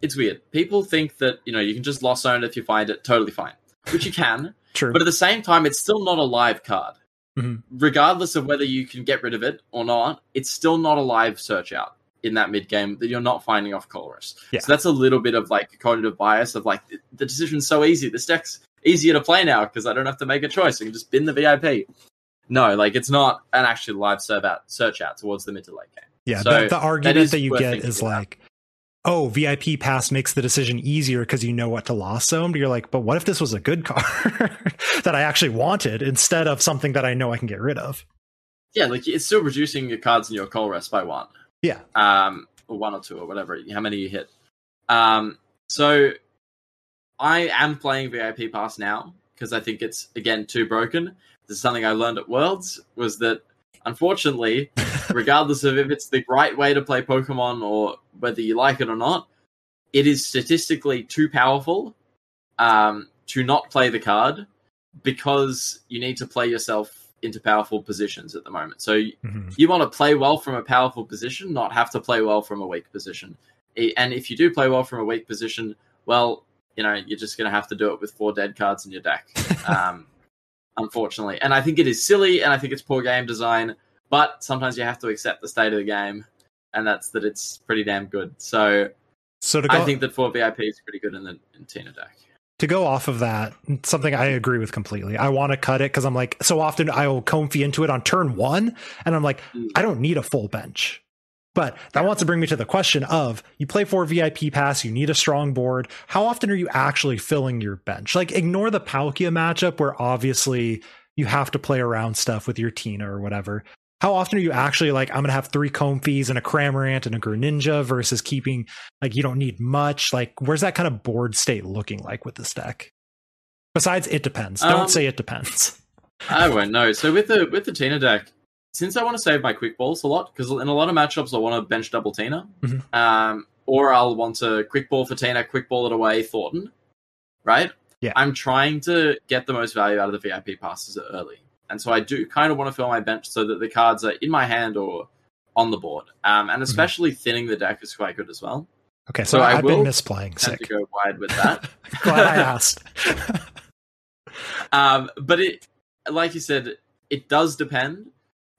it's weird. People think that you know you can just Lost Zone it if you find it, totally fine, which you can. True. But at the same time, it's still not a live card. Mhm. Regardless of whether you can get rid of it or not, it's still not a live search out in that mid game that you're not finding off Colress. Yeah. So that's a little bit of like cognitive bias of like the- the decision's so easy. This deck's easier to play now because I don't have to make a choice. I can just bin the VIP. No, like it's not an actual live serve out search out towards the mid to late game. yeah, so the, the argument is that you get is about. like, oh, VIP pass makes the decision easier because you know what to lost zone. But you're like, but what if this was a good card that I actually wanted instead of something that I know I can get rid of? Yeah, like it's still reducing your cards in your Colress by one. Yeah. um, or one or two or whatever, how many you hit. Um, so I am playing VIP Pass now because I think it's again too broken. This is something I learned at Worlds was that unfortunately, regardless of if it's the right way to play Pokemon or whether you like it or not, it is statistically too powerful um, to not play the card because you need to play yourself into powerful positions at the moment. So Mhm. you want to play well from a powerful position, not have to play well from a weak position. And if you do play well from a weak position, well, you know, you're just going to have to do it with four dead cards in your deck, um, unfortunately. And I think it is silly, and I think it's poor game design. But sometimes you have to accept the state of the game, and that's that it's pretty damn good. So So go, I think that four VIP is pretty good in the in Tina deck. To go off of that, something I agree with completely. I want to cut it because I'm like, so often I will Comfey into it on turn one, and I'm like, Mm. I don't need a full bench. But that wants to bring me to the question of you play for VIP pass, you need a strong board. How often are you actually filling your bench? Like, ignore the Palkia matchup where obviously you have to play around stuff with your Tina or whatever. How often are you actually like, I'm going to have three Comfeys and a Cramorant and a Greninja versus keeping, like, you don't need much? Like, where's that kind of board state looking like with this deck? Besides, it depends. Don't Um, say it depends. I won't know. So with the with the Tina deck, since I want to save my quick balls a lot, because in a lot of matchups I want to bench double Tina, Mhm. um, or I'll want to quick ball for Tina, quick ball it away Thornton, right? Yeah. I'm trying to get the most value out of the VIP passes early, and so I do kind of want to fill my bench so that the cards are in my hand or on the board, um, and especially thinning the deck is quite good as well. Okay, so, so I I've been will misplaying. Sick. to go wide with that. Glad I asked. Um, but it, like you said, it does depend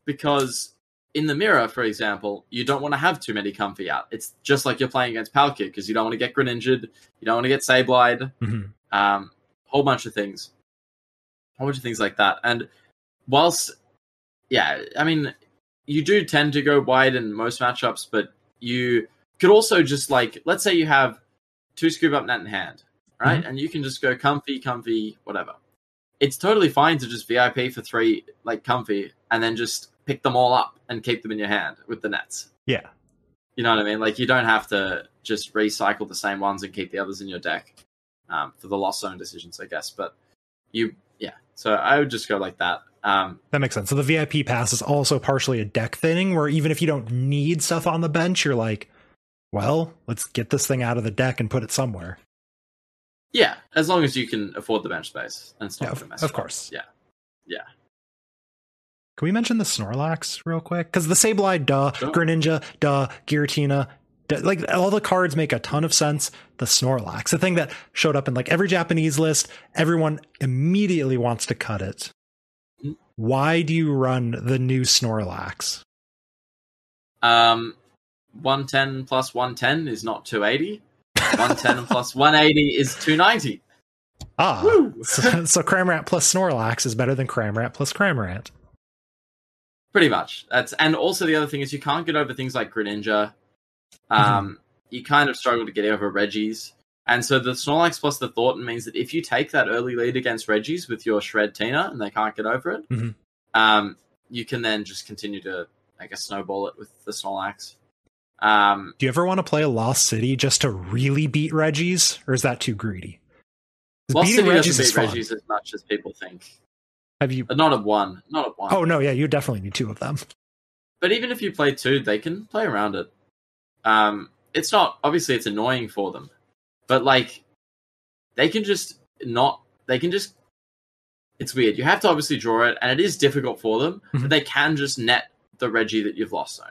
because in the mirror, for example, you don't want to have too many Comfey out. It's just like you're playing against Palkia because you don't want to get Greninja, you don't want to get Sableye, Mhm. um, whole bunch of things, whole bunch of things like that. And whilst, yeah, I mean, you do tend to go wide in most matchups, but you could also just like, let's say you have two scoop up net in hand, right? And you can just go Comfey, Comfey, whatever. It's totally fine to just VIP for three, like Comfey, and then just pick them all up and keep them in your hand with the nets. Yeah. You know what I mean? Like you don't have to just recycle the same ones and keep the others in your deck um, for the lost zone decisions, I guess. But you, yeah. So I would just go like that. Um, That makes sense. So the VIP pass is also partially a deck thinning where even if you don't need stuff on the bench, you're like, well, let's get this thing out of the deck and put it somewhere. yeah, as long as you can afford the bench space and not Yeah, of, mess of up. course. Yeah. Yeah. Can we mention the Snorlax real quick? Because the Sableye, duh, Sure. Greninja, duh, Giratina, duh, like all the cards make a ton of sense. The Snorlax, the thing that showed up in like every Japanese list, everyone immediately wants to cut it. Why do you run the new Snorlax? Um, 110 plus 110 is not 280. 110 plus 180 is 290. Ah, so, so Cramorant plus Snorlax is better than Cramorant plus Cramorant. Pretty much. That's and also the other thing is you can't get over things like Greninja. Um, you kind of struggle to get over Regis. And so the Snorlax plus the Thornton means that if you take that early lead against Regis with your Shred Tina and they can't get over it, Mhm. um, you can then just continue to, I guess, snowball it with the Snorlax. Um, Do you ever want to play a Lost City just to really beat Regis, or is that too greedy? Lost beating City Regis doesn't is beat. Regis as much as people think. Have you? But not at one. Not at one. Oh no, yeah, you definitely need two of them. But even if you play two, they can play around it. Um, it's not obviously it's annoying for them, but like they can just not. They can just. It's weird. You have to obviously draw it, and it is difficult for them. Mhm. But they can just net the Regi that you've lost zone.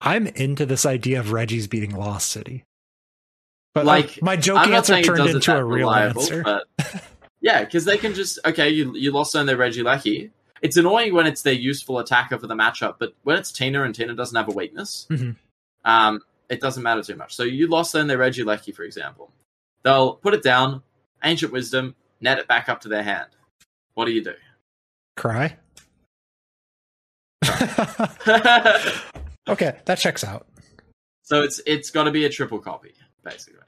I'm into this idea of Regis beating Lost City. But Like, like my joke answer turned into a real reliable, answer. but yeah, because they can just okay. You you lost zone their Regieleki. It's annoying when it's their useful attacker for the matchup, but when it's Tina and Tina doesn't have a weakness, Mhm. um, it doesn't matter too much. So you lost zone their Regieleki, for example. They'll put it down, Ancient Wisdom, net it back up to their hand. What do you do? Cry. okay, that checks out. so it's it's got to be a triple copy, basically.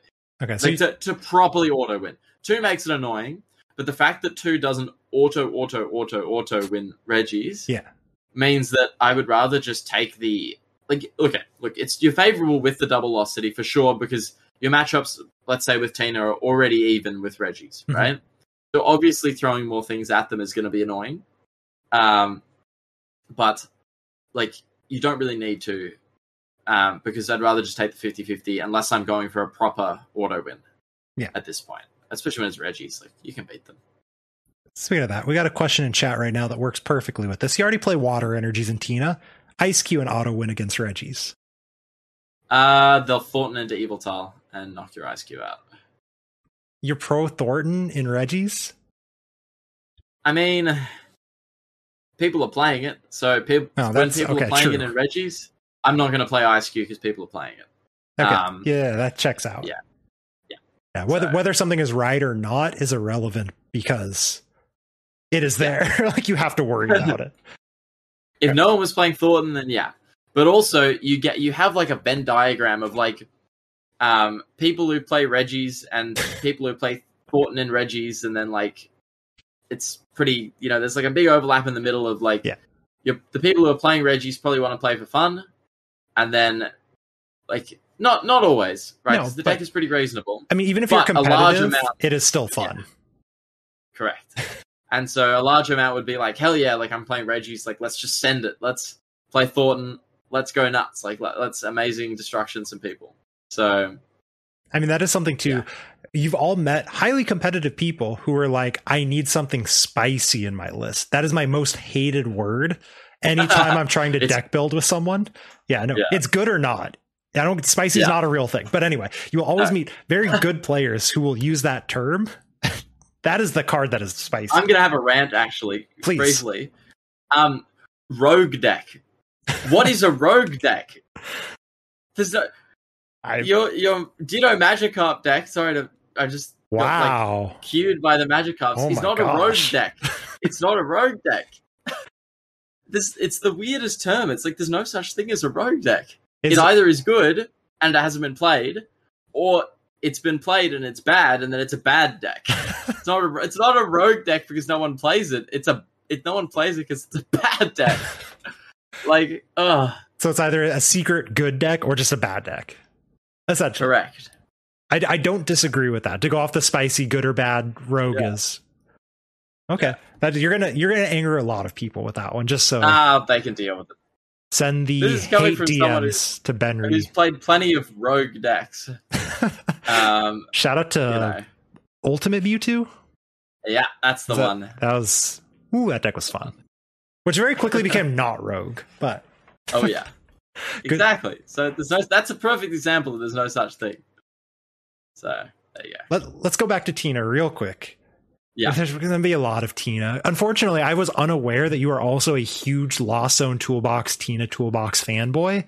Okay, so Like to, to properly auto win. Two makes it annoying, but the fact that two doesn't auto, auto, auto, auto win Regis yeah, means that I would rather just take the like. Okay, look, it's you're favorable with the double loss city for sure because your matchups, let's say with Tina, are already even with Regis, Mhm. right? So obviously throwing more things at them is going to be annoying. Um, but like you don't really need to um, because I'd rather just take the 50-50 unless I'm going for a proper auto win. Yeah. At this point, especially when it's Regis, like you can beat them. Speaking of that, we got a question in chat right now that works perfectly with this. You already play Water Energies and Tina. Eiscue and Auto win against Regis. Uh, they'll Thornton into Evil Tile and knock your Eiscue out. You're pro Thornton in Regis? I mean, people are playing it, so people Oh, when people okay, are playing it in Regis, I'm not going to play Eiscue because people are playing it. Okay. Um, yeah, that checks out. yeah. Yeah. Yeah. Whether So- whether something is right or not is irrelevant because it is there. like you have to worry about it. If no one was playing Thornton, then yeah. But also, you get you have like a Venn diagram of like um, people who play Regis and people who play Thornton and Regis, and then like it's pretty. You know, there's like a big overlap in the middle of like Yeah. you're, the people who are playing Regis probably want to play for fun, and then like not not always right. No, the but- deck is pretty reasonable. I mean, even if you're a large competitive, amount- it is still fun. Correct. and so a large amount would be like, hell yeah, like I'm playing Regis, like let's just send it. Let's play Thornton. Let's go nuts. Like let, let's amazing destruction some people. So I mean, that is something too. Yeah. You've all met highly competitive people who are like, I need something spicy in my list. That is my most hated word. Anytime I'm trying to deck build with someone. Yeah, no, Yeah. it's good or not. I don't spicy is Yeah. not a real thing. But anyway, you will always No. meet very good players who will use that term. That is the card that is spicy. I'm gonna have a rant actually, Please. briefly. Um, rogue deck. What is a rogue deck? There's no I, your your know Magikarp deck? Sorry to I just got, like, wow. cued by the Magikarps. Oh He's my not a rogue deck. It's not a rogue deck. this it's the weirdest term. It's like there's no such thing as a rogue deck. Is- it either is good and it hasn't been played, or it's been played and it's bad, and then it's a bad deck. it's not a it's not a rogue deck because no one plays it. It's a it no one plays it because it's a bad deck. like, ugh, so it's either a secret good deck or just a bad deck. That's Essentially. correct. I, I don't disagree with that. To go off the spicy good or bad rogue Yeah. is okay. That you're gonna you're gonna anger a lot of people with that one. Just so Ah, they can deal with it. send the hate DMs to Ben He's played plenty of rogue decks. Um, Shout out to you know, Ultimate Mewtwo. yeah, that's the that- one. That was ooh, that deck was fun. Which very quickly became not rogue, but Oh yeah, exactly. So there's no. That's a perfect example that there's no such thing. So there you go. let, let's go back to Tina real quick. Yeah. There's going to be a lot of Tina. Unfortunately, I was unaware that you are also a huge Lost Zone Toolbox Tina Toolbox fanboy.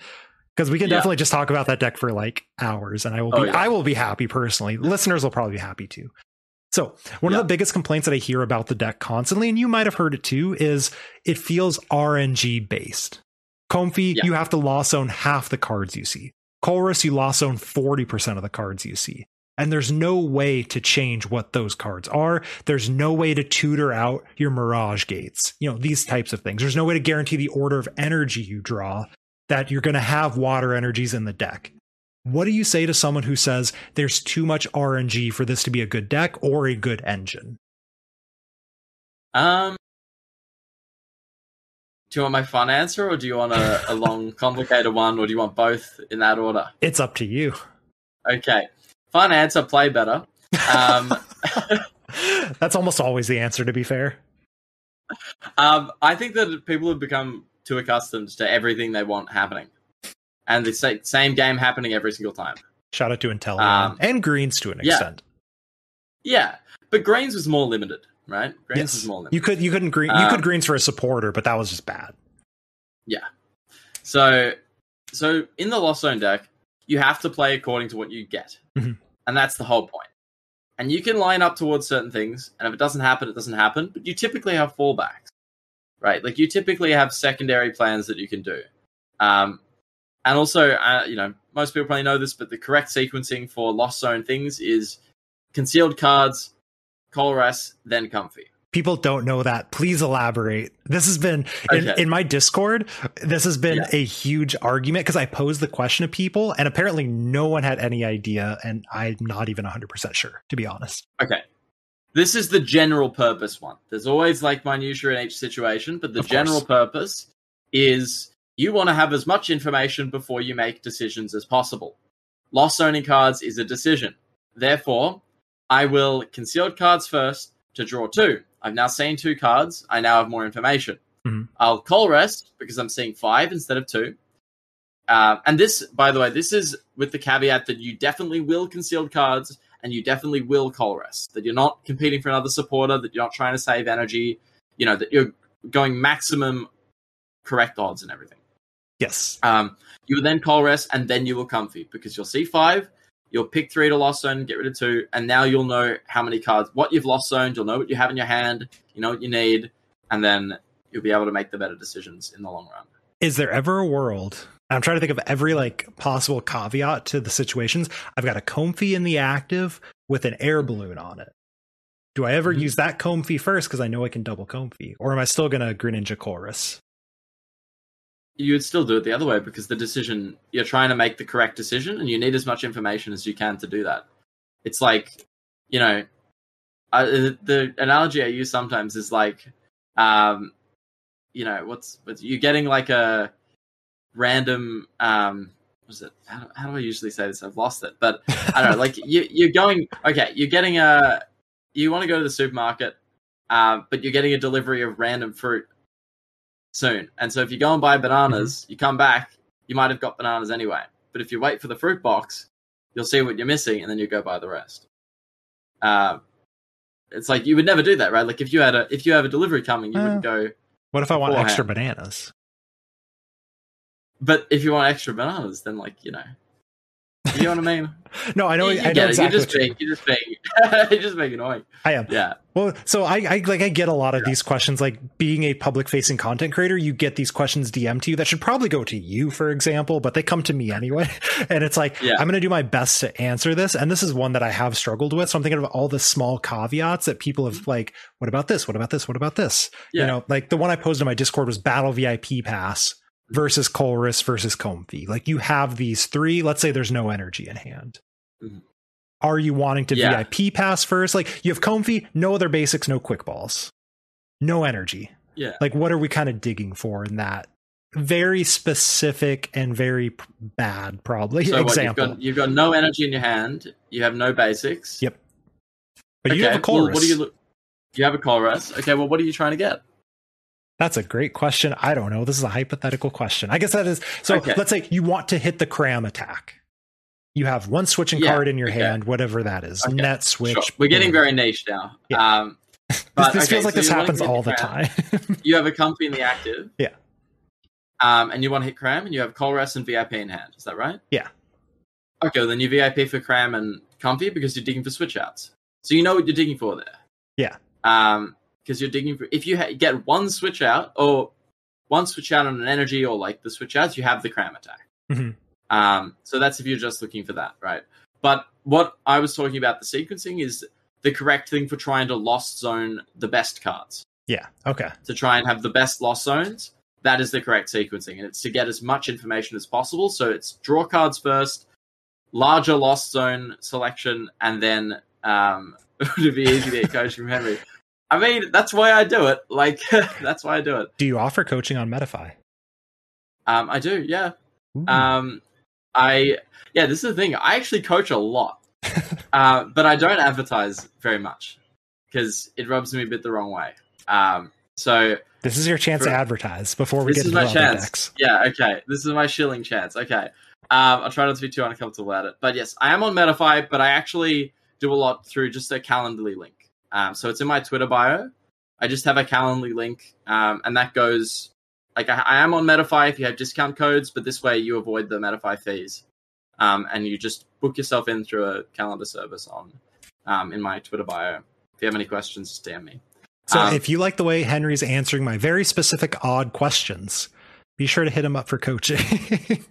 Because we can Yeah. definitely just talk about that deck for like hours, and I will oh, be Oh, yeah. I will be happy personally. Listeners will probably be happy too. So one Yeah. of the biggest complaints that I hear about the deck constantly, and you might have heard it too, is it feels RNG based. Comfey, you have to lost zone half the cards you see. Colress, you lost zone 40% of the cards you see. And there's no way to change what those cards are. There's no way to tutor out your Mirage gates. You know, these types of things. There's no way to guarantee the order of energy you draw that you're going to have water energies in the deck. What do you say to someone who says there's too much RNG for this to be a good deck or a good engine? Um, do you want my fun answer or do you want a, a long, complicated one or do you want both in that order? It's up to you. Okay. Fun answer, play better. Um, That's almost always the answer, to be fair. um, I think that people have become too accustomed to everything they want happening. And the same game happening every single time. Shout out to Intel Um, and Greens to an yeah. extent. Yeah. But Greens was more limited, right? Greens Yes. was more limited. You could you couldn't green you Um, could greens for a supporter, but that was just bad. Yeah. So, so in the Lost Zone deck, you have to play according to what you get, Mhm. and that's the whole point. And you can line up towards certain things, and if it doesn't happen, it doesn't happen. But you typically have fallbacks, right? Like you typically have secondary plans that you can do. Um, and also, uh, you know, most people probably know this, but the correct sequencing for Lost Zone things is concealed cards, Colress, then Comfey. People don't know that. Please elaborate. This has been in, Okay. in my Discord. This has been Yeah. a huge argument because I posed the question to people, and apparently no one had any idea, and I'm not even 100 percent sure, to be honest. Okay. This is the general purpose one. There's always like minutia in each situation, but the Of course. general purpose is you want to have as much information before you make decisions as possible. Lost zoning cards is a decision. Therefore, I will concealed cards first to draw two. I've now seen two cards. I now have more information. Mhm. I'll Colress because I'm seeing five instead of two. Uh, and this, by the way, this is with the caveat that you definitely will concealed cards and you definitely will Colress. That you're not competing for another supporter, that you're not trying to save energy, you know, that you're going maximum correct odds and everything. Yes. Um, you will then Colress and then you will Comfey because you'll see five, you'll pick three to lost zone, get rid of two, and now you'll know how many cards, what you've lost zoned, you'll know what you have in your hand, you know what you need, and then you'll be able to make the better decisions in the long run. Is there ever a world? I'm trying to think of every like possible caveat to the situations. I've got a Comfey in the active with an air balloon on it. Do I ever Mhm. use that Comfey first because I know I can double Comfey, or am I still gonna Greninja Colress? you would still do it the other way because the decision you're trying to make the correct decision and you need as much information as you can to do that it's like you know I, the- the analogy i use sometimes is like um you know what's what's you're getting like a random um what is it how, how do i usually say this i've lost it but i don't know like you, you're going okay you're getting a you want to go to the supermarket uh, but you're getting a delivery of random fruit soon. And so if you go and buy bananas, you come back, you might have got bananas anyway. But if you wait for the fruit box, you'll see what you're missing, and then you go buy the rest. Uh, it's like you would never do that, right? Like if you had a if you have a delivery coming, you Uh. wouldn't go. What if I want Beforehand. extra bananas? But if you want extra bananas, then like you know, you know what I mean? No, I know. you, you I know exactly. You're just being, you're just being, you're just being annoying. I am. Yeah, Well, so I, I like I get a lot of these questions. Like being a public facing content creator, you get these questions DM to you that should probably go to you, for example, but they come to me anyway. And it's like Yeah. I'm going to do my best to answer this. And this is one that I have struggled with. So I'm thinking of all the small caveats that people have mm-hmm. like. What about this? What about this? What about this? Yeah. You know, like the one I posed in my Discord was Battle VIP Pass versus Colress versus Comfey. Like you have these three. Let's say there's no energy in hand. Mhm. Are you wanting to Yeah. VIP pass first? Like you have Comfey, no other basics, no quick balls, no energy. yeah. Like what are we kind of digging for in that very specific and very p- bad, probably So what, you've example? got you've got no energy in your hand. You have no basics. Yep. but you have a well, what do you look? You have a Colress. Okay. Well, what are you trying to get? That's a great question. I don't know. This is a hypothetical question. I guess that is so. Okay. Let's say you want to hit the cram attack. You have one switching Yeah, card in your okay. hand, whatever that is. Okay, Net switch. Sure. We're getting very niche now. Yeah. Um, This, but, this okay, feels like so this happens all the cram. time. You have a Comfey in the active. Yeah. Um, and you want to hit cram, and you have Colress and VIP in hand. Is that right? Yeah. Okay, well, then you VIP for cram and Comfey because you're digging for switch outs. So you know what you're digging for there. Yeah. Um, because you're digging for if you ha- get one switch out or one switch out on an energy or like the switch outs, you have the cram attack. Mhm. Um, so that's if you're just looking for that, right? But what I was talking about the sequencing is the correct thing for trying to lost zone the best cards. Yeah. Okay. To try and have the best lost zones, that is the correct sequencing. And it's to get as much information as possible. So it's draw cards first, larger lost zone selection, and then um, would be easy to get coaching from Henry. I mean, that's why I do it. Like, that's why I do it. Do you offer coaching on Metafy? Um, I do, yeah. Ooh. Um, I yeah, this is the thing. I actually coach a lot, uh, but I don't advertise very much because it rubs me a bit the wrong way. Um, so this is your chance for- to advertise before we this get is into my the chance. decks. Yeah, okay. This is my shilling chance. Okay. Um, I'll try not to be too uncomfortable about it. But yes, I am on Metafy, but I actually do a lot through just a Calendly link. Um, so it's in my Twitter bio. I just have a Calendly link, um, and that goes like I, I am on Metafy if you have discount codes, but this way you avoid the Metafy fees, um, and you just book yourself in through a calendar service on um, in my Twitter bio. If you have any questions, just DM me. So Um, if you like the way Henry's answering my very specific odd questions, be sure to hit him up for coaching.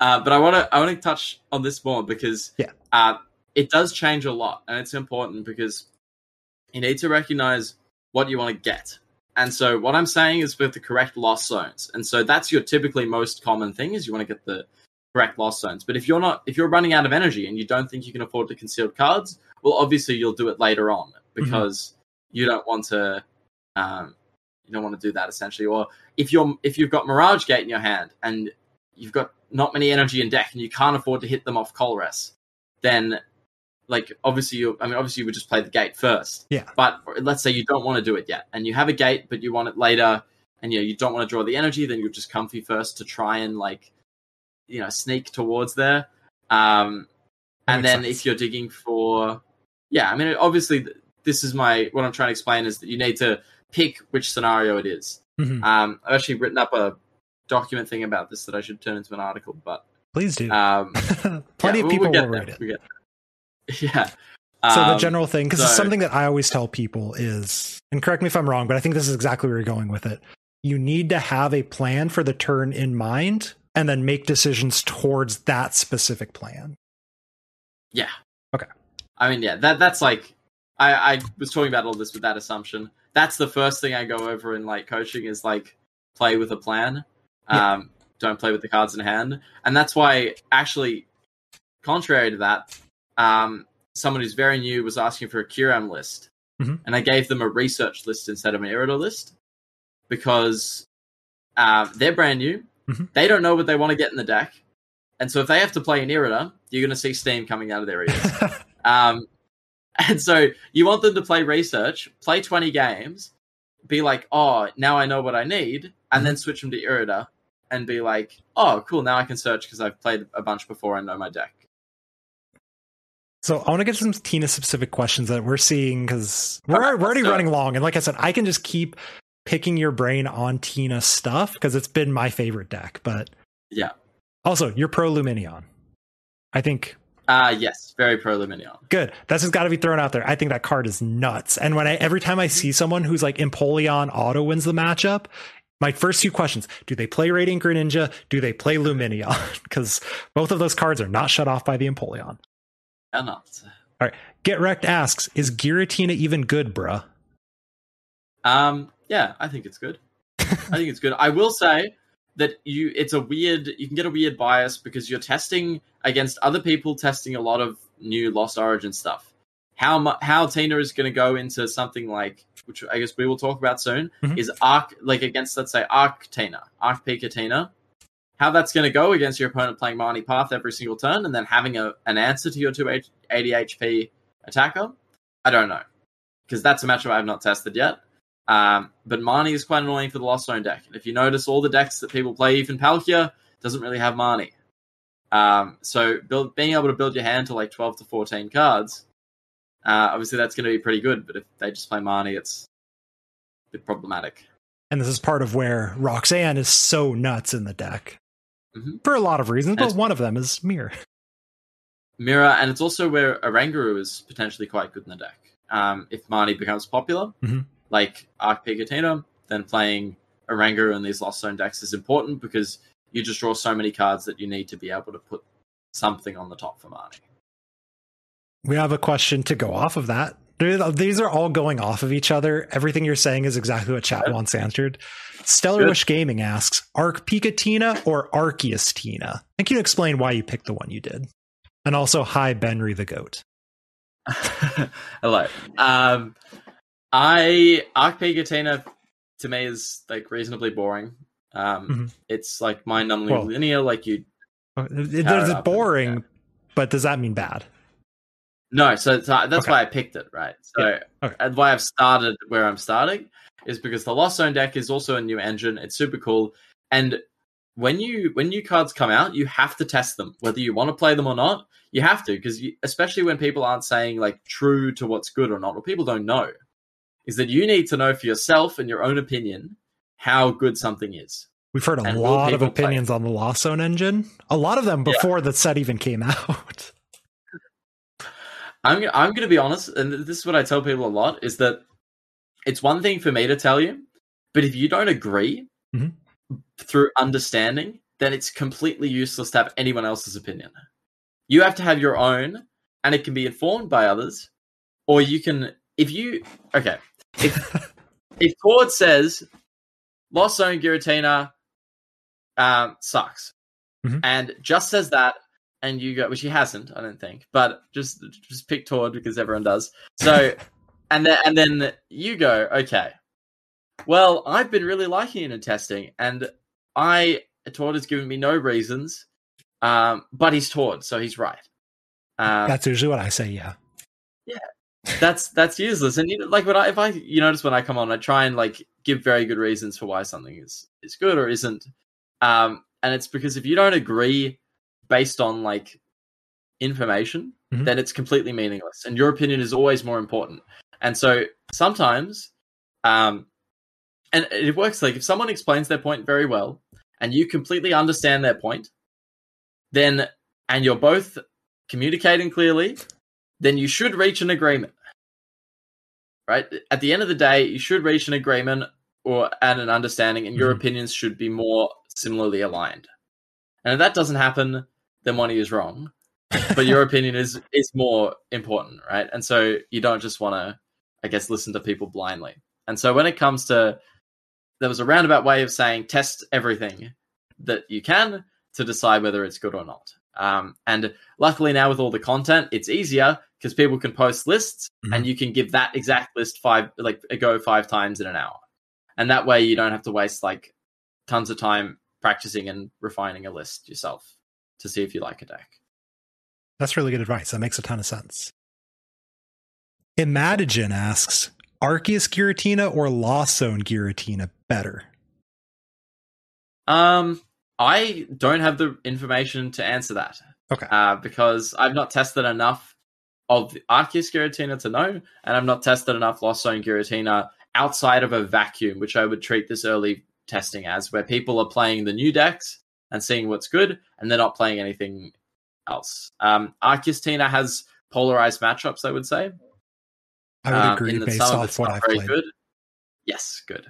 Uh, but I want to I want to touch on this more because Yeah. uh, it does change a lot, and it's important because you need to recognize what you want to get. And so what I'm saying is with the correct lost zones, and so that's your typically most common thing is you want to get the correct lost zones. But if you're not if you're running out of energy and you don't think you can afford the concealed cards, well, obviously you'll do it later on because you don't want to. Um, you don't want to do that essentially. Or if you're if you've got Mirage Gate in your hand and you've got not many energy in deck and you can't afford to hit them off Colress, then like obviously you I mean obviously you would just play the gate first. Yeah. But let's say you don't want to do it yet and you have a gate but you want it later and you know, you don't want to draw the energy, then you'll just Comfey first to try and like you know sneak towards there. Um That and then sense. if you're digging for yeah, I mean obviously this is my what I'm trying to explain is that you need to pick which scenario it is. Mhm. Um, I've actually written up a document thing about this that I should turn into an article, but Please do. um, Plenty yeah, of we'll- people we'll will there. read it. We'll. Yeah. So the Um, general thing, because it's something that I always tell people is, and correct me if I'm wrong, but I think this is exactly where you're going with it. You need to have a plan for the turn in mind and then make decisions towards that specific plan. Yeah. Okay. I mean, yeah, that that's like I, I was talking about all this with that assumption. That's the first thing I go over in like coaching is like play with a plan. Yeah. Um, don't play with the cards in hand, and that's why actually, contrary to that, um, someone who's very new was asking for a Curam list, Mhm. and I gave them a research list instead of an Irida list because uh, they're brand new. Mhm. They don't know what they want to get in the deck. And so if they have to play an Irida, you're going to see steam coming out of their ears. um, and so you want them to play research, play 20 games, be like, oh, now I know what I need, and then switch them to Irida and be like, oh, cool, now I can search because I've played a bunch before and know my deck. So I want to get some Tina specific questions that we're seeing because we're, Okay, we're already let's do it. running long. And like I said, I can just keep picking your brain on Tina stuff because it's been my favorite deck. But Yeah. also, you're pro Lumineon. I think Uh, yes, very pro Lumineon. good. That's just got to be thrown out there. I think that card is nuts. And when I every time I see someone who's like Empoleon auto wins the matchup, my first few questions: Do they play Radiant Greninja? Do they play Lumineon? Because both of those cards are not shut off by the Empoleon. No, it's- Get Wrecked asks: Is Giratina even good, bruh? Um, yeah, I think it's good. I think it's good. I will say that you it's a weird you can get a weird bias because you're testing against other people testing a lot of new Lost Origin stuff. How mu- how Tina is going to go into something like which I guess we will talk about soon Mhm. is Arc like against let's say Arc Tina, Arc Pika Tina. How that's going to go against your opponent playing Marnie Path every single turn and then having a, an answer to your 280 HP attacker, I don't know because that's a matchup I have not tested yet. Um, but Marnie is quite annoying for the Lost Zone deck. And if you notice, all the decks that people play, even Palkia, doesn't really have Marnie. Um, so build, being able to build your hand to like 12 to 14 cards, uh, obviously that's going to be pretty good. But if they just play Marnie, it's a bit problematic. And this is part of where Roxanne is so nuts in the deck Mhm. for a lot of reasons, but one of them is Mirror. Mirror, and it's also where Oranguru is potentially quite good in the deck. Um, if Marnie becomes popular, Mhm. like Arc Picatina, then playing Oranguru in these Lost Zone decks is important because you just draw so many cards that you need to be able to put something on the top for Marnie. We have a question to go off of that. These are all going off of each other. Everything you're saying is exactly what chat wants answered. Stellar Good. Wish Gaming asks, Arc Picatina or Arceus Tina? I think you explain why you picked the one you did. And also, hi, Benry the Goat. Hello. Um, I Arc Picatina to me is like reasonably boring. Um, mm-hmm. It's like mind-numbingly well, linear, like you. it's there's boring, but does that mean bad? No, so, so that's okay. why I picked it, right? So yeah. okay. and why I've started where I'm starting is because the Lost Zone deck is also a new engine. It's super cool, and when you when new cards come out, you have to test them whether you want to play them or not. You have to because especially when people aren't saying like true to what's good or not, or people don't know, is that you need to know for yourself and your own opinion how good something is. We've heard a and lot of opinions on the Lost Zone engine. A lot of them before yeah. the set even came out. I'm I'm going to be honest, and this is what I tell people a lot: is that it's one thing for me to tell you, but if you don't agree mm-hmm. through understanding, then it's completely useless to have anyone else's opinion. You have to have your own, and it can be informed by others, or you can if you okay if if Tord says Lost Zone Giratina um, sucks, mm-hmm. and just says that and you go, which he hasn't, I don't think, but just just pick Tord because everyone does. So, and then and then you go, okay. Well, I've been really liking it in testing, and I Tord has given me no reasons, um, but he's Tord, so he's right. Um, that's usually what I say. Yeah, yeah, that's that's useless. And you know, like when I if I you notice when I come on, I try and like give very good reasons for why something is is good or isn't. Um, and it's because if you don't agree based on like information, mm-hmm. then it's completely meaningless. And your opinion is always more important. And so sometimes, um, and it works like if someone explains their point very well and you completely understand their point, then, and you're both communicating clearly, then you should reach an agreement. Right? At the end of the day, you should reach an agreement or and an understanding, and your mm-hmm. opinions should be more similarly aligned. And if that doesn't happen, then money is wrong. But your opinion is is more important, right? And so you don't just want to, I guess, listen to people blindly. And so when it comes to, there was a roundabout way of saying test everything that you can to decide whether it's good or not. Um, and luckily now with all the content, it's easier because people can post lists mm-hmm. and you can give that exact list five like a go five times in an hour. And that way you don't have to waste like tons of time practicing and refining a list yourself to see if you like a deck. That's really good advice. That makes a ton of sense. Imadigen asks, Arceus Giratina or Lost Zone Giratina better? Um, I don't have the information to answer that. Okay. Uh, because I've not tested enough of the Arceus Giratina to know, and I've not tested enough Lost Zone Giratina outside of a vacuum, which I would treat this early testing as, where people are playing the new decks and seeing what's good, and they're not playing anything else. Um, Arceus Tina has polarized matchups, I would say. I would um, agree based off what I've very played. Good. Yes, good.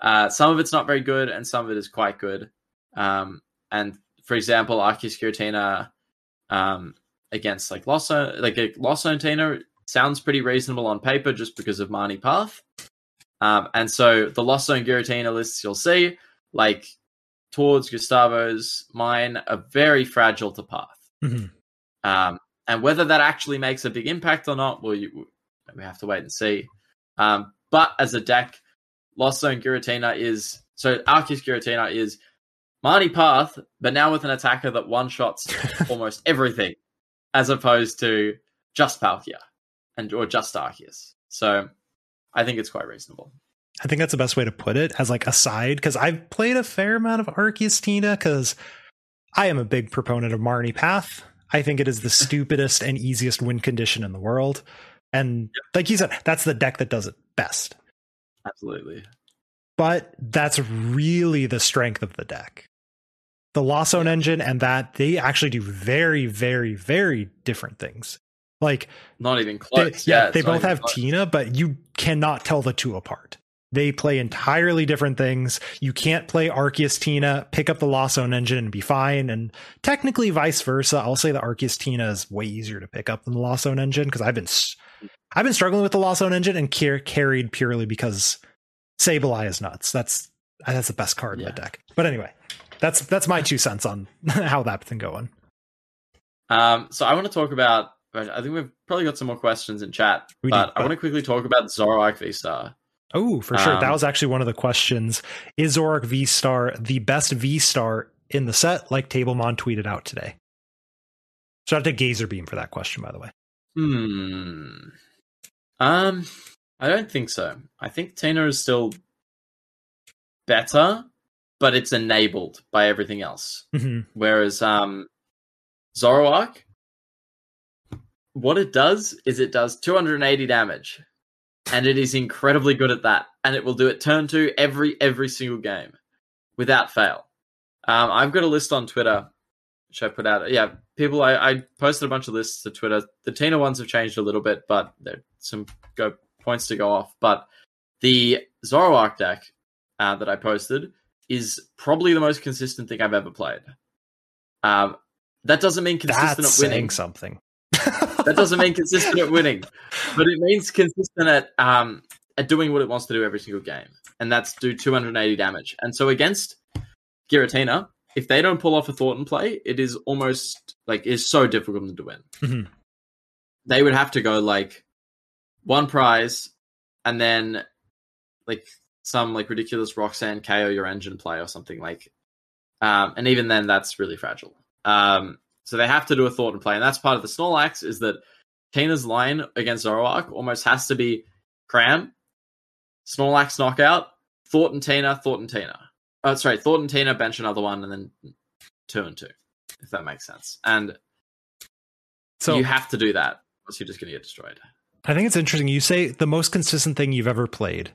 Uh, some of it's not very good, and some of it is quite good. Um, and for example, Arceus Giratina um, against like Lost like a Lost Zone Tina sounds pretty reasonable on paper just because of Marnie Path. Um, and so the Lost Zone Giratina lists you'll see, like Tord's Gustavo's, mine are very fragile to path. Mm-hmm. Um, and whether that actually makes a big impact or not, well, you, we have to wait and see. Um, but as a deck, Lost Zone Giratina is so Arceus Giratina is Marnie Path, but now with an attacker that one shots almost everything, as opposed to just Palkia and or just Arceus. So I think it's quite reasonable. I think that's the best way to put it as like a side because I've played a fair amount of Arceus Tina because I am a big proponent of Marnie Path. I think it is the stupidest and easiest win condition in the world. And like you said, that's the deck that does it best. Absolutely. But that's really the strength of the deck. The Lost Zone engine and that they actually do very, very, very different things. Like not even close. They, yeah, yeah they both have close. Tina, but you cannot tell the two apart They play entirely different things. You can't play Arceus Tina, pick up the Lost Zone engine and be fine. And technically vice versa. I'll say the Arceus Tina is way easier to pick up than the Lost Zone engine because I've been I've been struggling with the Lost Zone engine and car- carried purely because Sableye is nuts. That's that's the best card yeah. in the deck. But anyway, that's that's my two cents on how that's been going. Um, so I want to talk about. I think we've probably got some more questions in chat, we but do, but I want to quickly talk about Zoroark V Star. Oh, for sure. Um, that was actually one of the questions. Is Zoroark V Star the best V Star in the set, like Tablemon tweeted out today? Shout out to Gazer Beam for that question, by the way. Hmm. Um, I don't think so. I think Tina is still better, but it's enabled by everything else. Mm-hmm. Whereas um, Zoroark, what it does is it does 280 damage, and it is incredibly good at that, and it will do it turn two every every single game without fail. Um, I've got a list on Twitter which I put out. Yeah, people, I, I posted a bunch of lists to Twitter. The Tina ones have changed a little bit, but there's some go points to go off. But the Zoroark deck uh, that I posted is probably the most consistent thing I've ever played. Um, that doesn't mean consistent That's at winning. something. That doesn't mean consistent at winning, but it means consistent at um, at doing what it wants to do every single game, and that's do 280 damage. And so against Giratina, if they don't pull off a Thornton play, it is almost like it's so difficult to win. Mm-hmm. They would have to go like one prize and then like some like ridiculous Roxanne KO your engine play or something like um, and even then that's really fragile. Um, so they have to do a Thornton play, and that's part of the Snorlax is that Tina's line against Zoroark almost has to be Cram, Snorlax knockout, Thornton Tina, Thornton Tina. Oh, sorry, Thornton Tina, bench another one, and then two and two, if that makes sense. And so you have to do that, or you're just going to get destroyed. I think it's interesting. You say the most consistent thing you've ever played.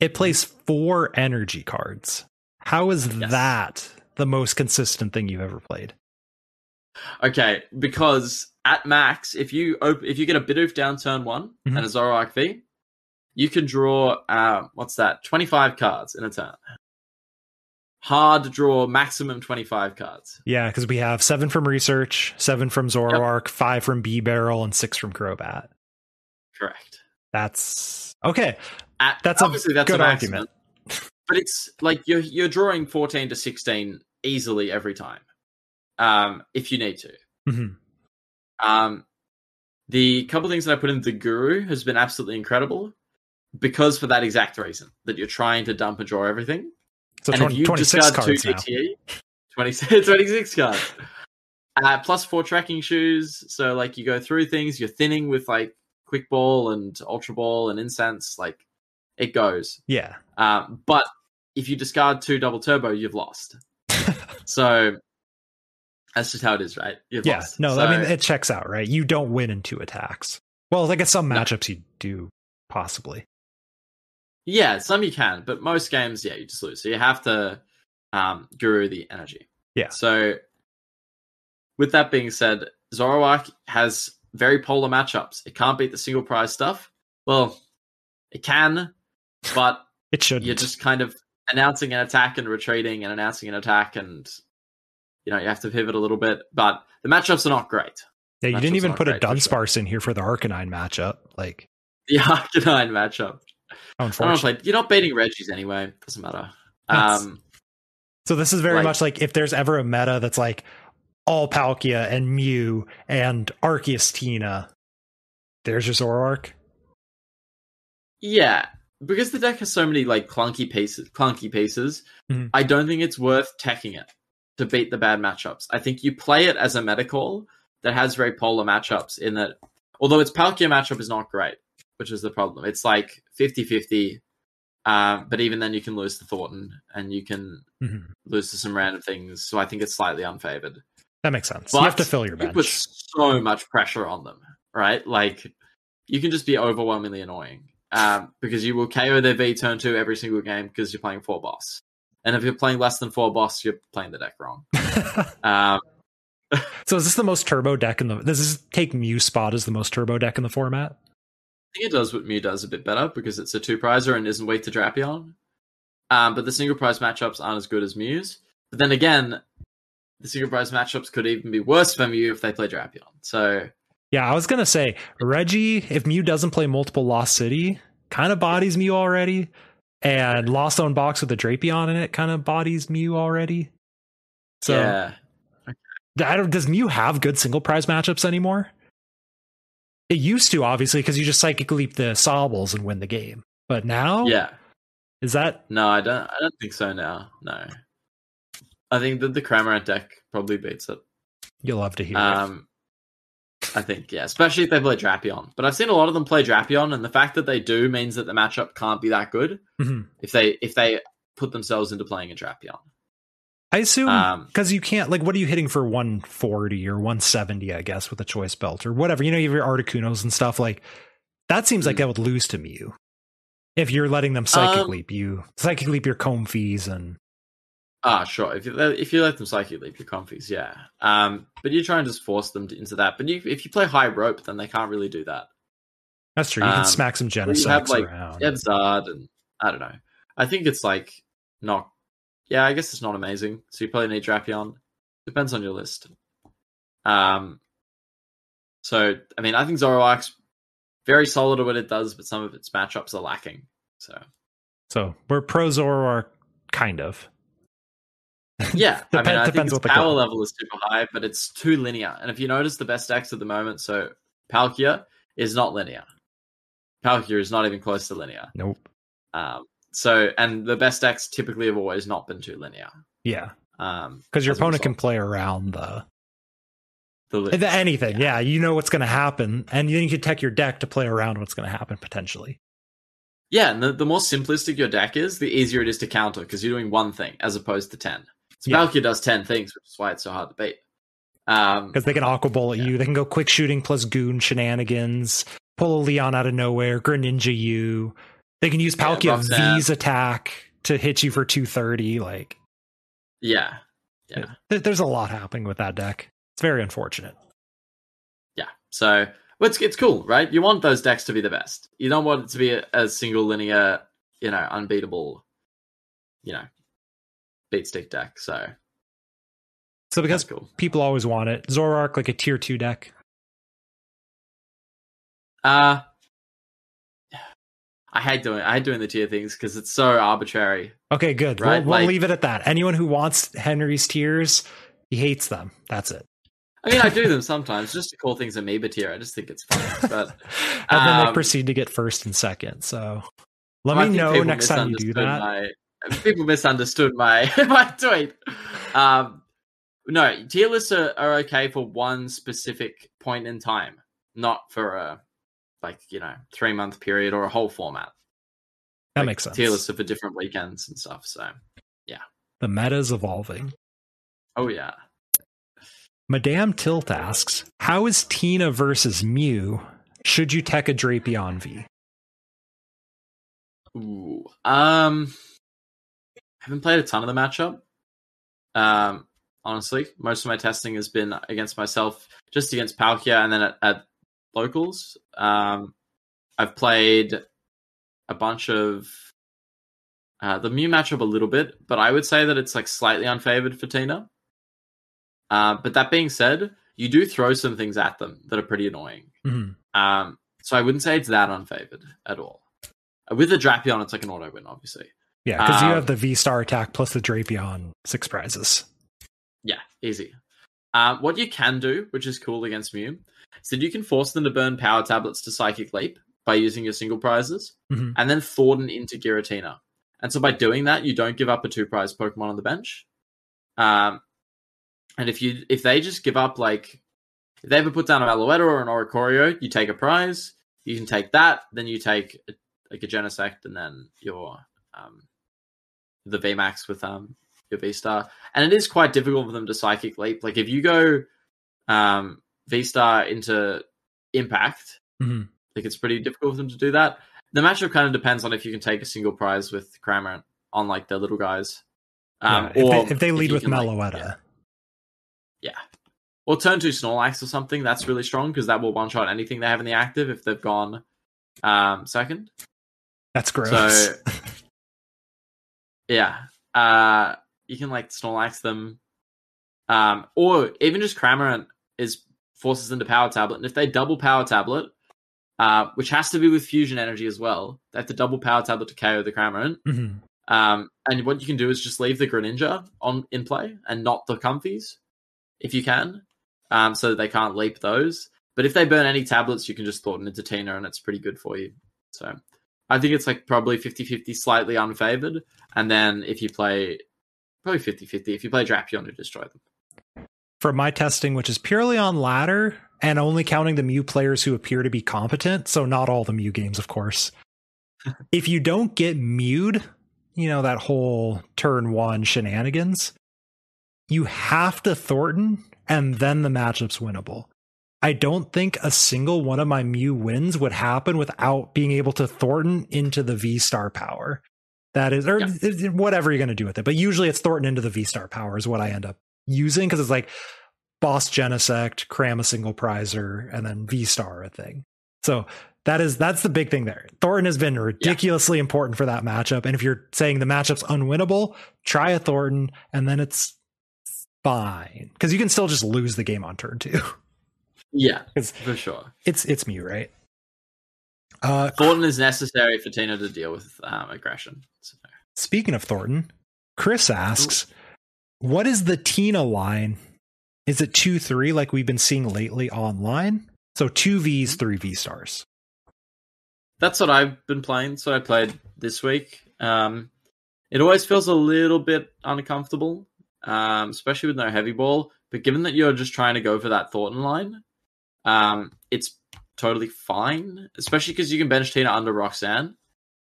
It plays four energy cards. How is yes. that the most consistent thing you've ever played? Okay, because at max, if you op- if you get a Bidoof down turn one mm-hmm. and a Zoroark V, you can draw uh, what's that? Twenty five cards in a turn hard to draw maximum 25 cards. Yeah, because we have seven from research, seven from Zoroark, yep. five from Bibarel, and six from Crobat. Correct. That's okay. At, that's obviously that's good argument. But it's like you're you're drawing 14 to 16 easily every time. Um, if you need to. Mm-hmm. Um, the couple things that I put in the Guru has been absolutely incredible because for that exact reason that you're trying to dump and draw everything. So and 20, if you 26 cards two 20, 26 cards. Uh, plus four tracking shoes. So like you go through things, you're thinning with like quick ball and ultra ball and incense. Like it goes. Yeah. Um, but if you discard two double turbo, you've lost. so that's just how it is, right? You've yeah. Lost. No, so, I mean it checks out, right? You don't win in two attacks. Well, I guess some matchups no. you do possibly. Yeah, some you can, but most games, yeah, you just lose. So you have to um, guru the energy. Yeah. So with that being said, Zoroark has very polar matchups. It can't beat the single prize stuff. Well, it can, but it should. You're just kind of announcing an attack and retreating and announcing an attack, and you know you have to pivot a little bit. But the matchups are not great. Yeah, you didn't even put a Dunsparce sure. in here for the Arcanine matchup. Like the Arcanine matchup. Unfortunately, you're not beating Regis anyway. Doesn't matter. Um, so this is very like, much like if there's ever a meta that's like all Palkia and Mew and Arceus Tina, there's your Zoroark. Yeah, because the deck has so many like clunky pieces, clunky pieces. Mm-hmm. I don't think it's worth teching it to beat the bad matchups. I think you play it as a meta call that has very polar matchups. In that, although its Palkia matchup is not great, which is the problem. It's like 50 50. Um, but even then, you can lose to Thornton and you can mm-hmm. lose to some random things. So I think it's slightly unfavored. That makes sense. But you have to fill your bench. Put so much pressure on them, right? Like you can just be overwhelmingly annoying um, because you will KO their V turn two every single game because you're playing four boss. And if you're playing less than four boss, you're playing the deck wrong. um, so is this the most turbo deck in the? Does this take Mew spot as the most turbo deck in the format? I think it does what Mew does a bit better because it's a two prizer and isn't weak to Drapion. Um, but the single prize matchups aren't as good as Mew's. But then again, the single prize matchups could even be worse for Mew if they play Drapion. So Yeah, I was gonna say Regi, if Mew doesn't play multiple Lost City, kind of bodies Mew already. And Lost Zone Box with a Drapion in it kind of bodies Mew already. So yeah, I don't, does Mew have good single prize matchups anymore? It used to, obviously, because you just psychic leap the Sobbles and win the game. But now, yeah. is that No, I don't. I don't think so now. No, I think that the Cramorant deck probably beats it. you'll love to hear? it. Um, I think yeah, especially if they play Drapion. But I've seen a lot of them play Drapion, and the fact that they do means that the matchup can't be that good Mhm. if they if they put themselves into playing a Drapion. I assume Um, because you can't like what are you hitting for 140 or 170 i guess with a choice belt or whatever you know you have your articunos and stuff like that seems like Hmm. that would lose to Mew if you're letting them psychic Um, leap you psychic leap your Comfeys and Ah, sure. If you if you let them psychic leap your Comfeys, yeah. Um, but you try and just force them to, into that. But you, if you play high rope, then they can't really do that. that's true you can Um, smack some you have, like, around and I don't know. I think it's like not. Yeah, I guess it's not amazing. So you probably need Drapion. Depends on your list. Um. So I mean, I think Zoroark's very solid at what it does, but some of its matchups are lacking. So so we're pro Zoroark kind of yeah, I mean, I think its the power level is super high, but it's too linear. And if you notice, the best decks at the moment, so Palkia is not linear. Palkia is not even close to linear. nope Um, so, and the best decks typically have always not been too linear. yeah Um, because your opponent can play around the the list. anything yeah. you know what's going to happen and then you can tech your deck to play around what's going to happen potentially Yeah, and the, the more simplistic your deck is, the easier it is to counter because you're doing one thing as opposed to ten. So Yeah. Palkia does ten things, which is why it's so hard to beat. Um, because they can aqua bowl at Yeah. you. They can go quick shooting plus goon shenanigans, pull a Leon out of nowhere, Greninja you. They can use Yeah, Palkia Roxanne. V's attack to hit you for 230. Like, yeah, yeah. there- there's a lot happening with that deck. It's very unfortunate. Yeah. So well, it's it's cool, right? You want those decks to be the best. You don't want it to be a, a single linear, you know, unbeatable, you know, beat stick deck. So So because cool. people always want it, Zoroark like a tier two deck. Uh I hate doing I hate doing the tier things because it's so arbitrary. Okay, good. Right, we'll, we'll like- leave it at that. Anyone who wants Henry's tiers, he hates them. That's it. I mean, I do them sometimes just to call things amoeba tier. I just think it's fun. But and then they um, proceed to get first and second. So let I me know next time you do that. My, people misunderstood my my tweet. Um, no, tier lists are, are okay for one specific point in time, not for a like you know three month period or a whole format. That Like, makes sense. Tier lists are for different weekends and stuff. So, yeah, The meta's evolving. oh yeah, Madame Tilt asks, "How is Tina versus Mew? Should you tech a Drapion V?" Ooh. Um, I haven't played a ton of the matchup. Um, honestly, most of my testing has been against myself, just against Palkia, and then at, at locals. Um, I've played a bunch of uh, the Mew matchup a little bit, but I would say that it's like slightly unfavored for Tina. Uh, but that being said, you do throw some things at them that are pretty annoying. Mhm. Um, so I wouldn't say it's that unfavored at all. With the Drapion, it's like an auto win, obviously. Yeah, because you Um, have the V Star attack plus the Drapion six prizes. Yeah, easy. Um, what you can do, which is cool against Mew, is that you can force them to burn power tablets to Psychic Leap by using your single prizes, Mhm. and then Thornton into Giratina. And so by doing that, you don't give up a two prize Pokemon on the bench. Um, and if you if they just give up like if they ever put down a Meloetta or an Oricorio, you take a prize. You can take that, then you take a, like a Genesect, and then your um, the VMAX with um your V Star. And it is quite difficult for them to psychic leap. Like if you go um V Star into Impact, Mhm. like it's pretty difficult for them to do that. The matchup kind of depends on if you can take a single prize with Cramorant on like the little guys. Um, Yeah, if, or they, if they lead you with can, like, Meloetta, yeah. Yeah. Or turn two Snorlax or something. That's really strong because that will one shot anything they have in the active if they've gone um, second. That's gross. So yeah, uh, you can like Snorlax them, um, or even just Cramorant is forces into Power Tablet, and if they double Power Tablet, uh, which has to be with Fusion Energy as well, they have to double Power Tablet to KO the Cramorant. Mhm. Um, and what you can do is just leave the Greninja on in play and not the Comfeys, if you can, um, so that they can't leap those. But if they burn any tablets, you can just Thornton into Tina, and it's pretty good for you. So I think it's like probably 50-50, slightly unfavored. And then if you play probably 50-50, if you play Drapion to destroy them. For my testing, which is purely on ladder and only counting the Mew players who appear to be competent, so not all the Mew games, of course. if you don't get mewed, you know, that whole turn one shenanigans, you have to Thornton and then the matchup's winnable. I don't think a single one of my Mew wins would happen without being able to Thornton into the V star power. That is, or Yeah. whatever you're going to do with it. But usually it's Thornton into the V star power is what I end up using because it's like boss Genesect, cram a single prizer, and then V star a thing. So that is that's the big thing there. Thornton has been ridiculously important for that matchup. And if you're saying the matchup's unwinnable, try a Thornton, and then it's fine because you can still just lose the game on turn two. Yeah, for sure. it's it's Mew, right? Uh, Thornton is necessary for Tina to deal with um, aggression. So, Speaking of Thornton, Chris asks, "What is the Tina line? Is it two three like we've been seeing lately online? So two V's, three V stars. that's what I've been playing. So I played this week. Um, it always feels a little bit uncomfortable, um, especially with no heavy ball. But given that you're just trying to go for that Thornton line, um, it's totally fine. Especially because you can bench Tina under Roxanne.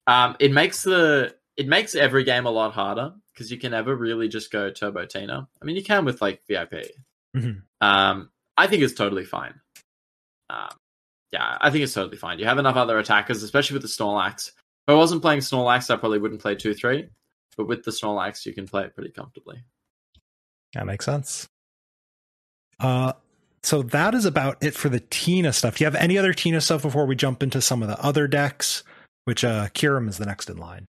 Um, it makes the it makes every game a lot harder because you can never really just go Turbo Tina. I mean, you can with like VIP. Mhm. Um, I think it's totally fine. Um, yeah, I think it's totally fine. You have enough other attackers, especially with the Snorlax. If I wasn't playing Snorlax, I probably wouldn't play 2 3. But with the Snorlax, you can play it pretty comfortably. That makes sense. Uh, so that is about it for the Tina stuff. Do you have any other Tina stuff before we jump into some of the other decks? Which uh, Kyurem is the next in line.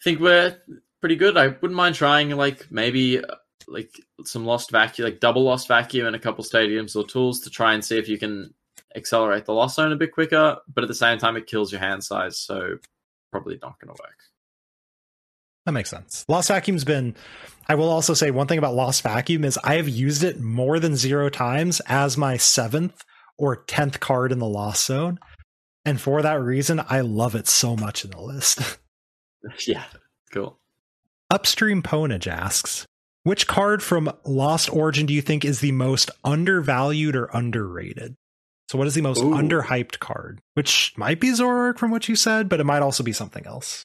I think we're pretty good. I wouldn't mind trying like maybe uh, like some lost vacuum, like double lost vacuum in a couple stadiums or tools to try and see if you can accelerate the lost zone a bit quicker. But at the same time, it kills your hand size, so probably not going to work. That makes sense. Lost Vacuum's been. I will also say one thing about Lost Vacuum is I have used it more than zero times as my seventh or tenth card in the Lost Zone, and for that reason, I love it so much in the list. yeah, cool. Upstream Ponage asks, which card from Lost Origin do you think is the most undervalued or underrated? So, what is the most Ooh. underhyped card? Which might be Zoroark from what you said, but it might also be something else.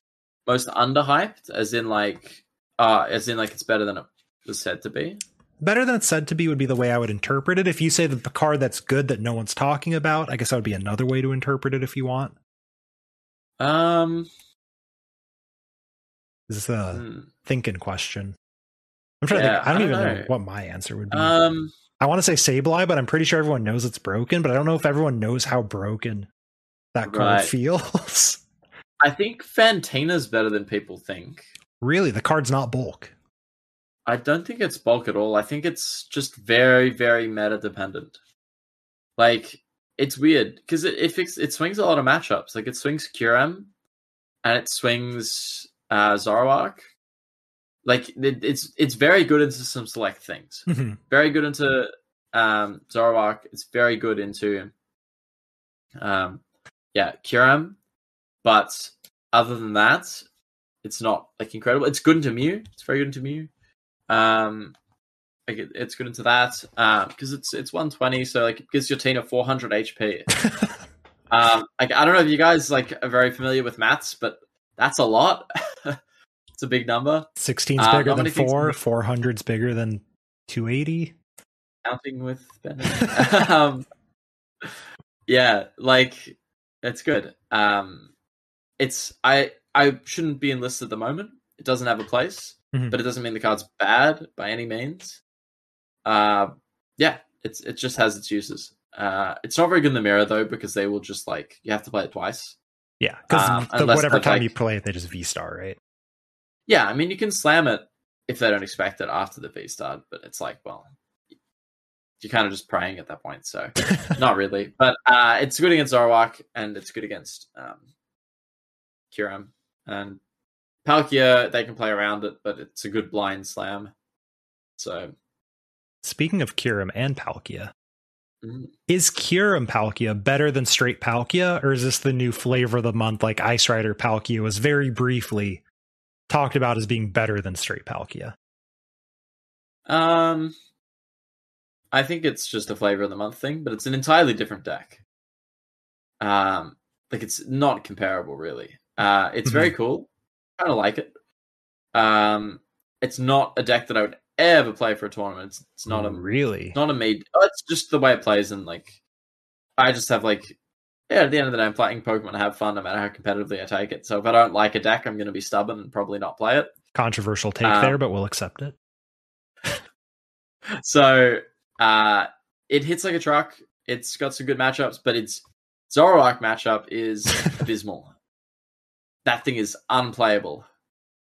Most underhyped, as in like, uh, as in like it's better than it was said to be. Better than it's said to be would be the way I would interpret it. If you say that the card that's good that no one's talking about, I guess that would be another way to interpret it if you want. Um, Is this a hmm. thinking question? I'm trying to think. I don't, I don't even know. know. what my answer would be. um, I want to say Sableye, but I'm pretty sure everyone knows it's broken, but I don't know if everyone knows how broken that card Right. feels. I think Fantina's better than people think. really, the card's not bulk. I don't think it's bulk at all. I think it's just very, very meta dependent. Like it's weird because it it, fix, it swings a lot of matchups. Like it swings Kyurem, and it swings uh, Zoroark. Like it, it's it's very good into some select things. Mhm. Very good into um, Zoroark. It's very good into um, yeah Kyurem, but other than that, it's not like incredible. It's good into Mew. It's very good into Mew. Um, like it, it's good into that because it's it's 120, so like it gives your Tina 400 HP. um, like I don't know if you guys like are very familiar with maths, but that's a lot. it's a big number. 16's Uh, bigger than 4, make- 400's bigger than 280. Counting with um, yeah, like it's good. Um, it's I I shouldn't be enlisted at the moment. It doesn't have a place, Mhm. but it doesn't mean the card's bad by any means. Uh, yeah, it's it just has its uses. Uh, it's not very good in the mirror though because they will just like you have to play it twice. Yeah, because Um, whatever time like- you play it, they just V star, right? Yeah, I mean you can slam it if they don't expect it after the V star, but it's like well, you're kind of just praying at that point. So not really, but uh, it's good against Zoroark and it's good against um, Kyurem and Palkia. They can play around it, but it's a good blind slam. So Speaking of Kyurem and Palkia, mm, is Kyurem Palkia better than straight Palkia, or is this the new flavor of the month? Like Ice Rider Palkia was very briefly talked about as being better than straight Palkia. Um, I think it's just a flavor of the month thing, but it's an entirely different deck. Um, like it's not comparable, really. Uh, it's very cool. Kind of like it. Um, it's not a deck that I would ever play for a tournament. It's, it's not a really. not a made. Oh, it's just the way it plays, and like, I just have like, yeah. At the end of the day, I'm playing Pokemon to have fun, no matter how competitively I take it. So if I don't like a deck, I'm going to be stubborn and probably not play it. Controversial take Um, there, but we'll accept it. So uh, it hits like a truck. It's got some good matchups, but its Zoroark matchup is abysmal. That thing is unplayable.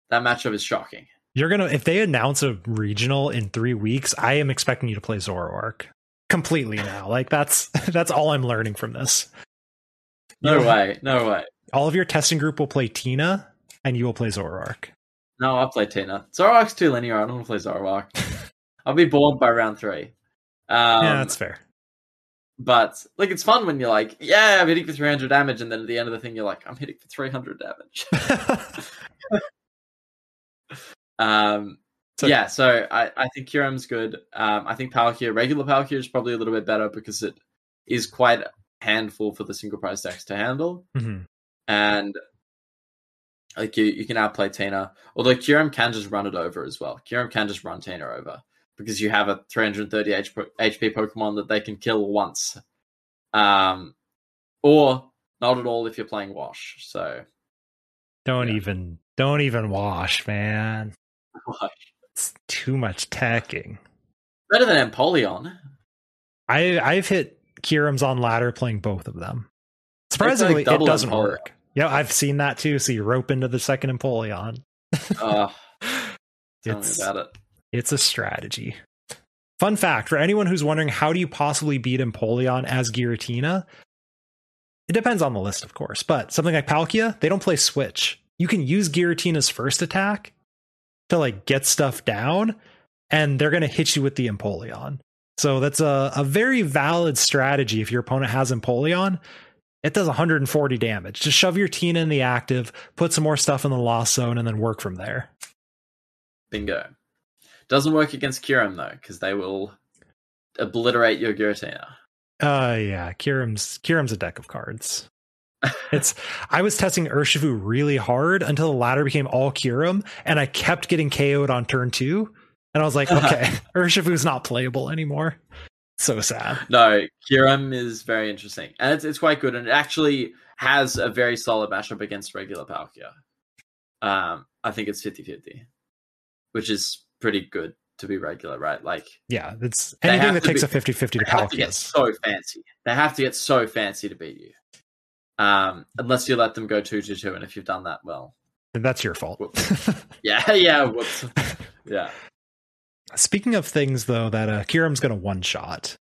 That matchup is shocking. You're gonna if they announce a regional in three weeks, I am expecting you to play Zoroark completely now. Like that's that's all I'm learning from this. No You- way. No way. All of your testing group will play Tina, and you will play Zoroark. No, I'll play Tina. Zoroark's too linear. I don't want to play Zoroark. I'll be bored by round three. Um, yeah, that's fair. But like it's fun when you're like, yeah, I'm hitting for 300 damage, and then at the end of the thing, you're like, I'm hitting for 300 damage. um, So- yeah, so I, I think Kyurem's good. Um, I think Power Palkia, regular Palkia, is probably a little bit better because it is quite a handful for the single price decks to handle, Mhm. and like you, you can outplay Tina. Although Kyurem can just run it over as well. Kyurem can just run Tina over because you have a 330 HP, HP Pokemon that they can kill once, um, or not at all if you're playing Wash. So Don't Yeah. even don't even wash, man. Wash. It's too much tacking. better than Empoleon. I I've hit Kyurem's on ladder playing both of them. Surprisingly, it doesn't Empoleon. work. Yeah, I've seen that too. So you rope into the second Empoleon. Oh, tell me It's about it. It's a strategy. Fun fact for anyone who's wondering how do you possibly beat Empoleon as Giratina? It depends on the list, of course, but something like Palkia, they don't play Switch. You can use Giratina's first attack to like get stuff down, and they're gonna hit you with the Empoleon. So that's a, a very valid strategy if your opponent has Empoleon. It does 140 damage. Just shove your Tina in the active, put some more stuff in the lost zone, and then work from there. Bingo. Doesn't work against Kyurem though, because they will obliterate your Giratina. Uh yeah, Kyurem's Kyurem's a deck of cards. It's I was testing Urshifu really hard until the ladder became all Kyurem, and I kept getting KO'd on turn two. And I was like, okay, Urshifu's not playable anymore. So sad. No, Kyurem is very interesting, and it's it's quite good, and it actually has a very solid matchup against regular Palkia. Um, I think it's 50-50, which is pretty good to be regular, right? Like Yeah, it's anything that takes be- a 50 50 to they have to get so fancy. They have to get so fancy to beat you. Um, unless you let them go two to two, and if you've done that, well, then That's your fault. yeah, yeah, whoops, yeah. Speaking of things though that uh, Kyurem's going to one shot,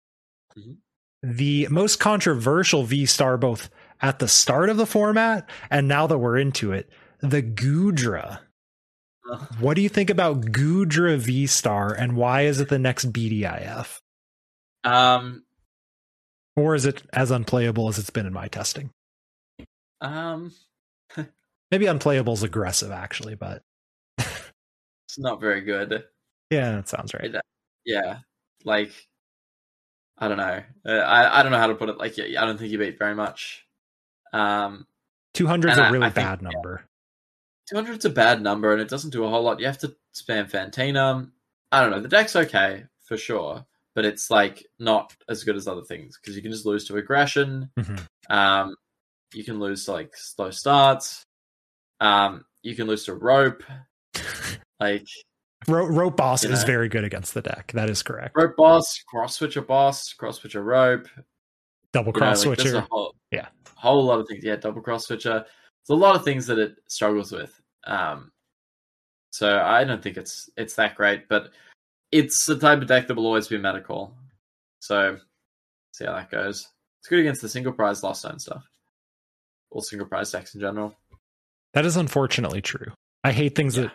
Mhm. the most controversial V star both at the start of the format and now that we're into it, the Goodra. Ugh. What do you think about Goodra V star and why is it the next BDIF? Um, Or is it as unplayable as it's been in my testing? um, Maybe unplayable is aggressive actually, but it's not very good. yeah, that sounds right. Yeah, like I don't know. Uh, I I don't know how to put it. Like, I don't think you beat very much. Um, 200 is a really I think- bad number. 200 is a bad number, and it doesn't do a whole lot. You have to spam Fantina. I don't know. The deck's okay for sure, but it's like not as good as other things because you can just lose to aggression. Mhm. Um, you can lose to like slow starts. Um, you can lose to rope. Like Ro- Rope Boss You is very good against the deck. That is correct. rope boss, cross switcher boss, cross switcher rope. Double You know, cross like, switcher. a whole, Yeah. whole lot of things. Yeah, double cross switcher. There's a lot of things that it struggles with. Um, so I don't think it's it's that great, but it's the type of deck that will always be meta call. So see how that goes. It's good against the single prize lost zone stuff, all single prize decks in general. That is unfortunately true. I hate things Yeah. that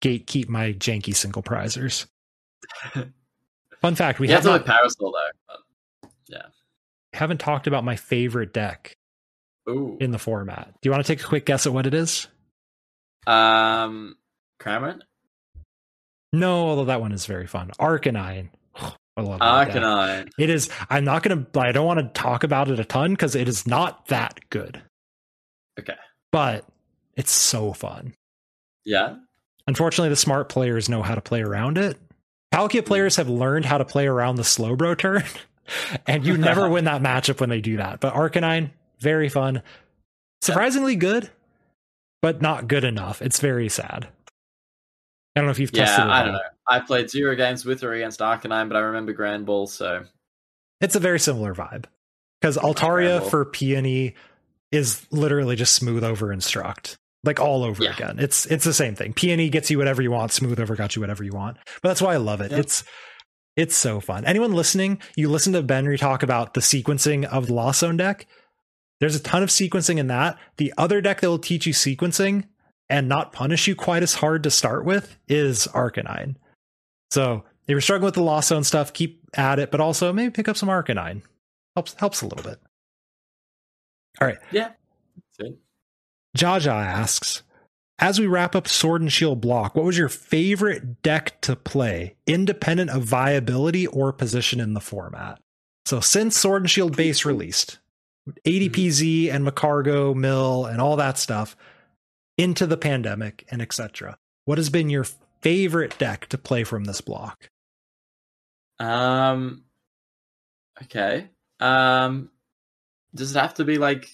gatekeep my janky single prizers. Fun fact: we you have not, parasol though. Yeah, haven't talked about my favorite deck ooh, in the format. Do you want to take a quick guess at what it is? Um, Cramorant, No, although that one is very fun. Arcanine. I love that. Arcanine. It is. I'm not gonna. I don't want to talk about it a ton because it is not that good. Okay. But it's so fun. Yeah. Unfortunately, the smart players know how to play around it. Palkia players have learned how to play around the Slowbro turn, and you never win that matchup when they do that. But Arcanine, very fun, surprisingly good, but not good enough. It's very sad. I don't know if you've tested Yeah, it. I don't know. I played zero games with or against Arcanine, but I remember Grand Ball, so It's a very similar vibe because Altaria for Peony is literally just smooth over instruct, like all over Yeah. again. It's it's the same thing. Peony gets you whatever you want. Smooth over got you whatever you want. But that's why I love it. Yeah. It's it's so fun. Anyone listening, you listen to Benry talk about the sequencing of the Lost Zone deck. There's a ton of sequencing in that. The other deck that will teach you sequencing and not punish you quite as hard to start with is Arcanine. So if you're struggling with the Lost Zone stuff, keep at it, but also maybe pick up some Arcanine. Helps helps a little bit. All right. yeah. Jaja asks, as we wrap up Sword and Shield block, what was your favorite deck to play, independent of viability or position in the format? So since Sword and Shield base released, ADPZ and Magcargo, Mill, and all that stuff into the pandemic and etc. What has been your favorite deck to play from this block? Um. Okay. Um. Does it have to be like?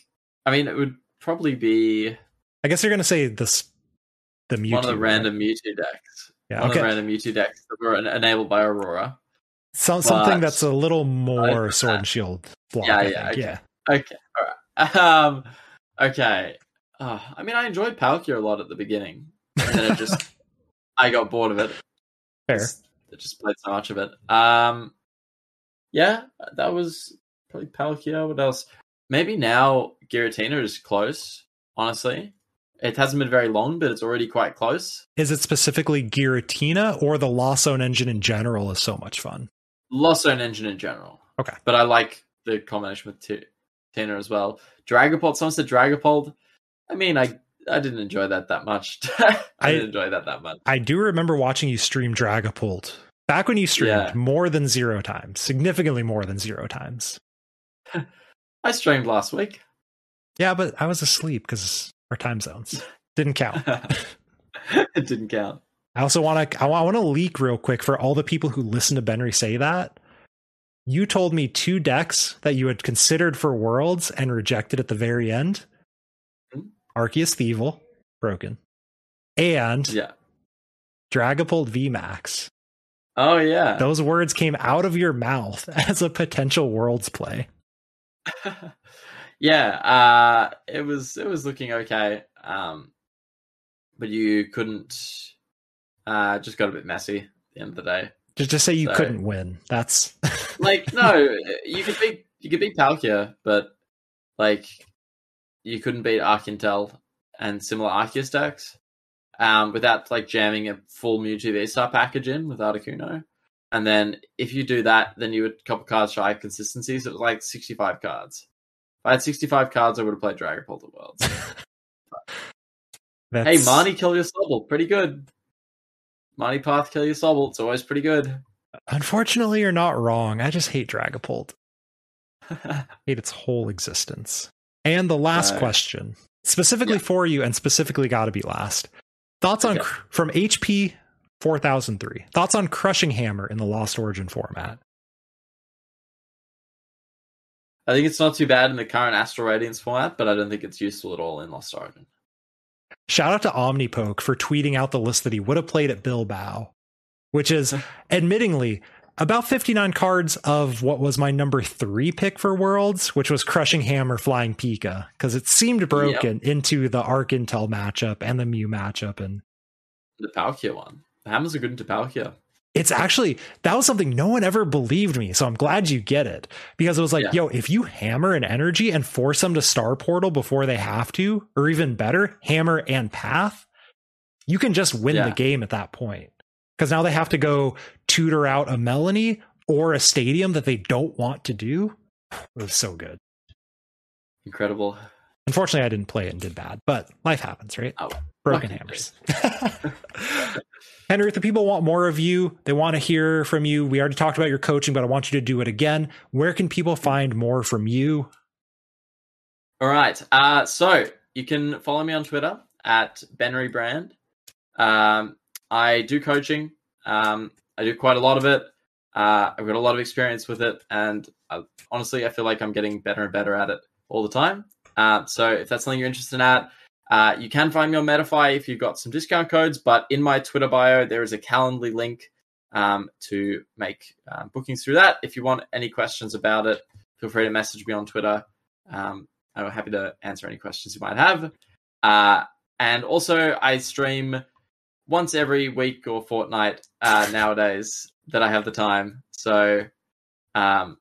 I mean, it would probably be I guess you're going to say this, the Mewtwo. one of the right? random Mewtwo decks. Yeah, one okay. of the random Mewtwo decks that were enabled by Aurora. Some, something that's a little more Sword and Shield block. Yeah, I yeah, think. okay. yeah. Okay. All right. Um. Okay. Uh, I mean, I enjoyed Palkia a lot at the beginning, and then it just I got bored of it. Fair. Just- I just played so much of it. Um, yeah, that was probably Palkia. What else? Maybe now Giratina is close. Honestly, it hasn't been very long, but it's already quite close. Is it specifically Giratina or the Zone engine in general is so much fun? Zone engine in general. Okay. but I like the combination with T- As well. Dragapult. Someone said Dragapult. I mean, I I didn't enjoy that that much. I, I- didn't enjoy that that much. I do remember watching you stream Dragapult back when you streamed Yeah. more than zero times, significantly more than zero times. I streamed last week. Yeah, but I was asleep because our time zones didn't count. it didn't count. I also want to I want to leak real quick for all the people who listen to Benry say that. You told me two decks that you had considered for Worlds and rejected at the very end. Hmm. Arceus Thievel, broken, and Yeah. Dragapult VMAX. Oh yeah. Those words came out of your mouth as a potential Worlds play. yeah. Uh, it was it was looking okay. Um, but you couldn't. Uh, just got a bit messy at the end of the day. Just just say you So- couldn't win. That's like no you could beat you could beat palkia but like you couldn't beat arkintel and similar arceus decks um without like jamming a full mewtwo v-star package in with articuno. And then if you do that then you would a couple cards shy of consistency so it was like 65 cards. If i had 65 cards i would have played dragapult at worlds. That's hey marnie kill your sobble. Pretty good marnie path kill your sobble it's always pretty good Unfortunately, you're not wrong. I just hate Dragapult. hate its whole existence. And the last Uh, question, specifically yeah. for you, and specifically got to be last. Thoughts on Okay. cr- from HP four thousand three. Thoughts on Crushing Hammer in the Lost Origin format. I think it's not too bad in the current Astral Radiance format, but I don't think it's useful at all in Lost Origin. Shout out to Omnipoke for tweeting out the list that he would have played at Bilbao, which is admittingly about 59 cards of what was my number three pick for Worlds, which was Crushing Hammer Flying Pika, because it seemed broken yep. into the Arc Intel matchup and the Mew matchup. And the Palkia one. The Hammers are good into Palkia. It's actually, that was something no one ever believed me. So I'm glad you get it because it was like, yeah. yo, if you hammer an energy and force them to Star Portal before they have to, or even better, hammer and path, you can just win yeah. the game at that point because now they have to go tutor out a Melanie or a stadium that they don't want to do. It was so good. Incredible. Unfortunately, I didn't play it and did bad, but life happens, right? Oh, Broken hammers. Henry, if the people want more of you, they want to hear from you. We already talked about your coaching, but I want you to do it again. Where can people find more from you? All right. Uh, so you can follow me on Twitter at Benry Brand. Um, I do coaching. Um, I do quite a lot of it. Uh, I've got a lot of experience with it, and I, honestly, I feel like I'm getting better and better at it all the time. Uh, so if that's something you're interested in at, uh, you can find me on Metafy if you've got some discount codes. But in my Twitter bio, there is a Calendly link um, to make uh, bookings through that. If you want any questions about it, feel free to message me on Twitter. Um, I'm happy to answer any questions you might have. Uh, and also, I stream once every week or fortnight uh, nowadays that I have the time. So um,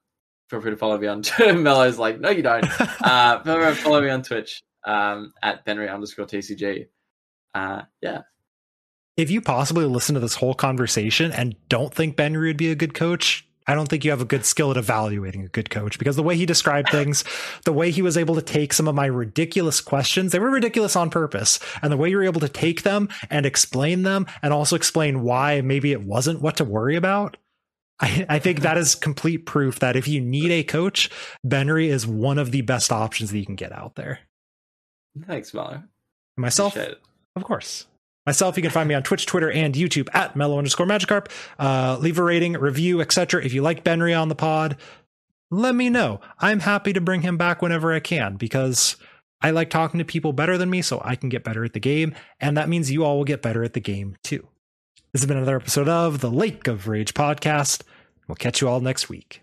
feel free to follow me on Twitter. Mello's like, no, you don't. Uh, to follow me on Twitch um, at Benry underscore TCG. Uh, yeah. If you possibly listen to this whole conversation and don't think Benry would be a good coach, I don't think you have a good skill at evaluating a good coach because the way he described things, the way he was able to take some of my ridiculous questions, they were ridiculous on purpose. And the way you were able to take them and explain them and also explain why maybe it wasn't what to worry about. I, I think that is complete proof that if you need a coach, Benry is one of the best options that you can get out there. Thanks, Mello. Myself, of course. Myself, you can find me on Twitch, Twitter, and YouTube at mellow underscore Magikarp. Uh, leave a rating, review, etc. If you like Benry on the pod, let me know. I'm happy to bring him back whenever I can because I like talking to people better than me so I can get better at the game. And that means you all will get better at the game too. This has been another episode of the Lake of Rage podcast. We'll catch you all next week.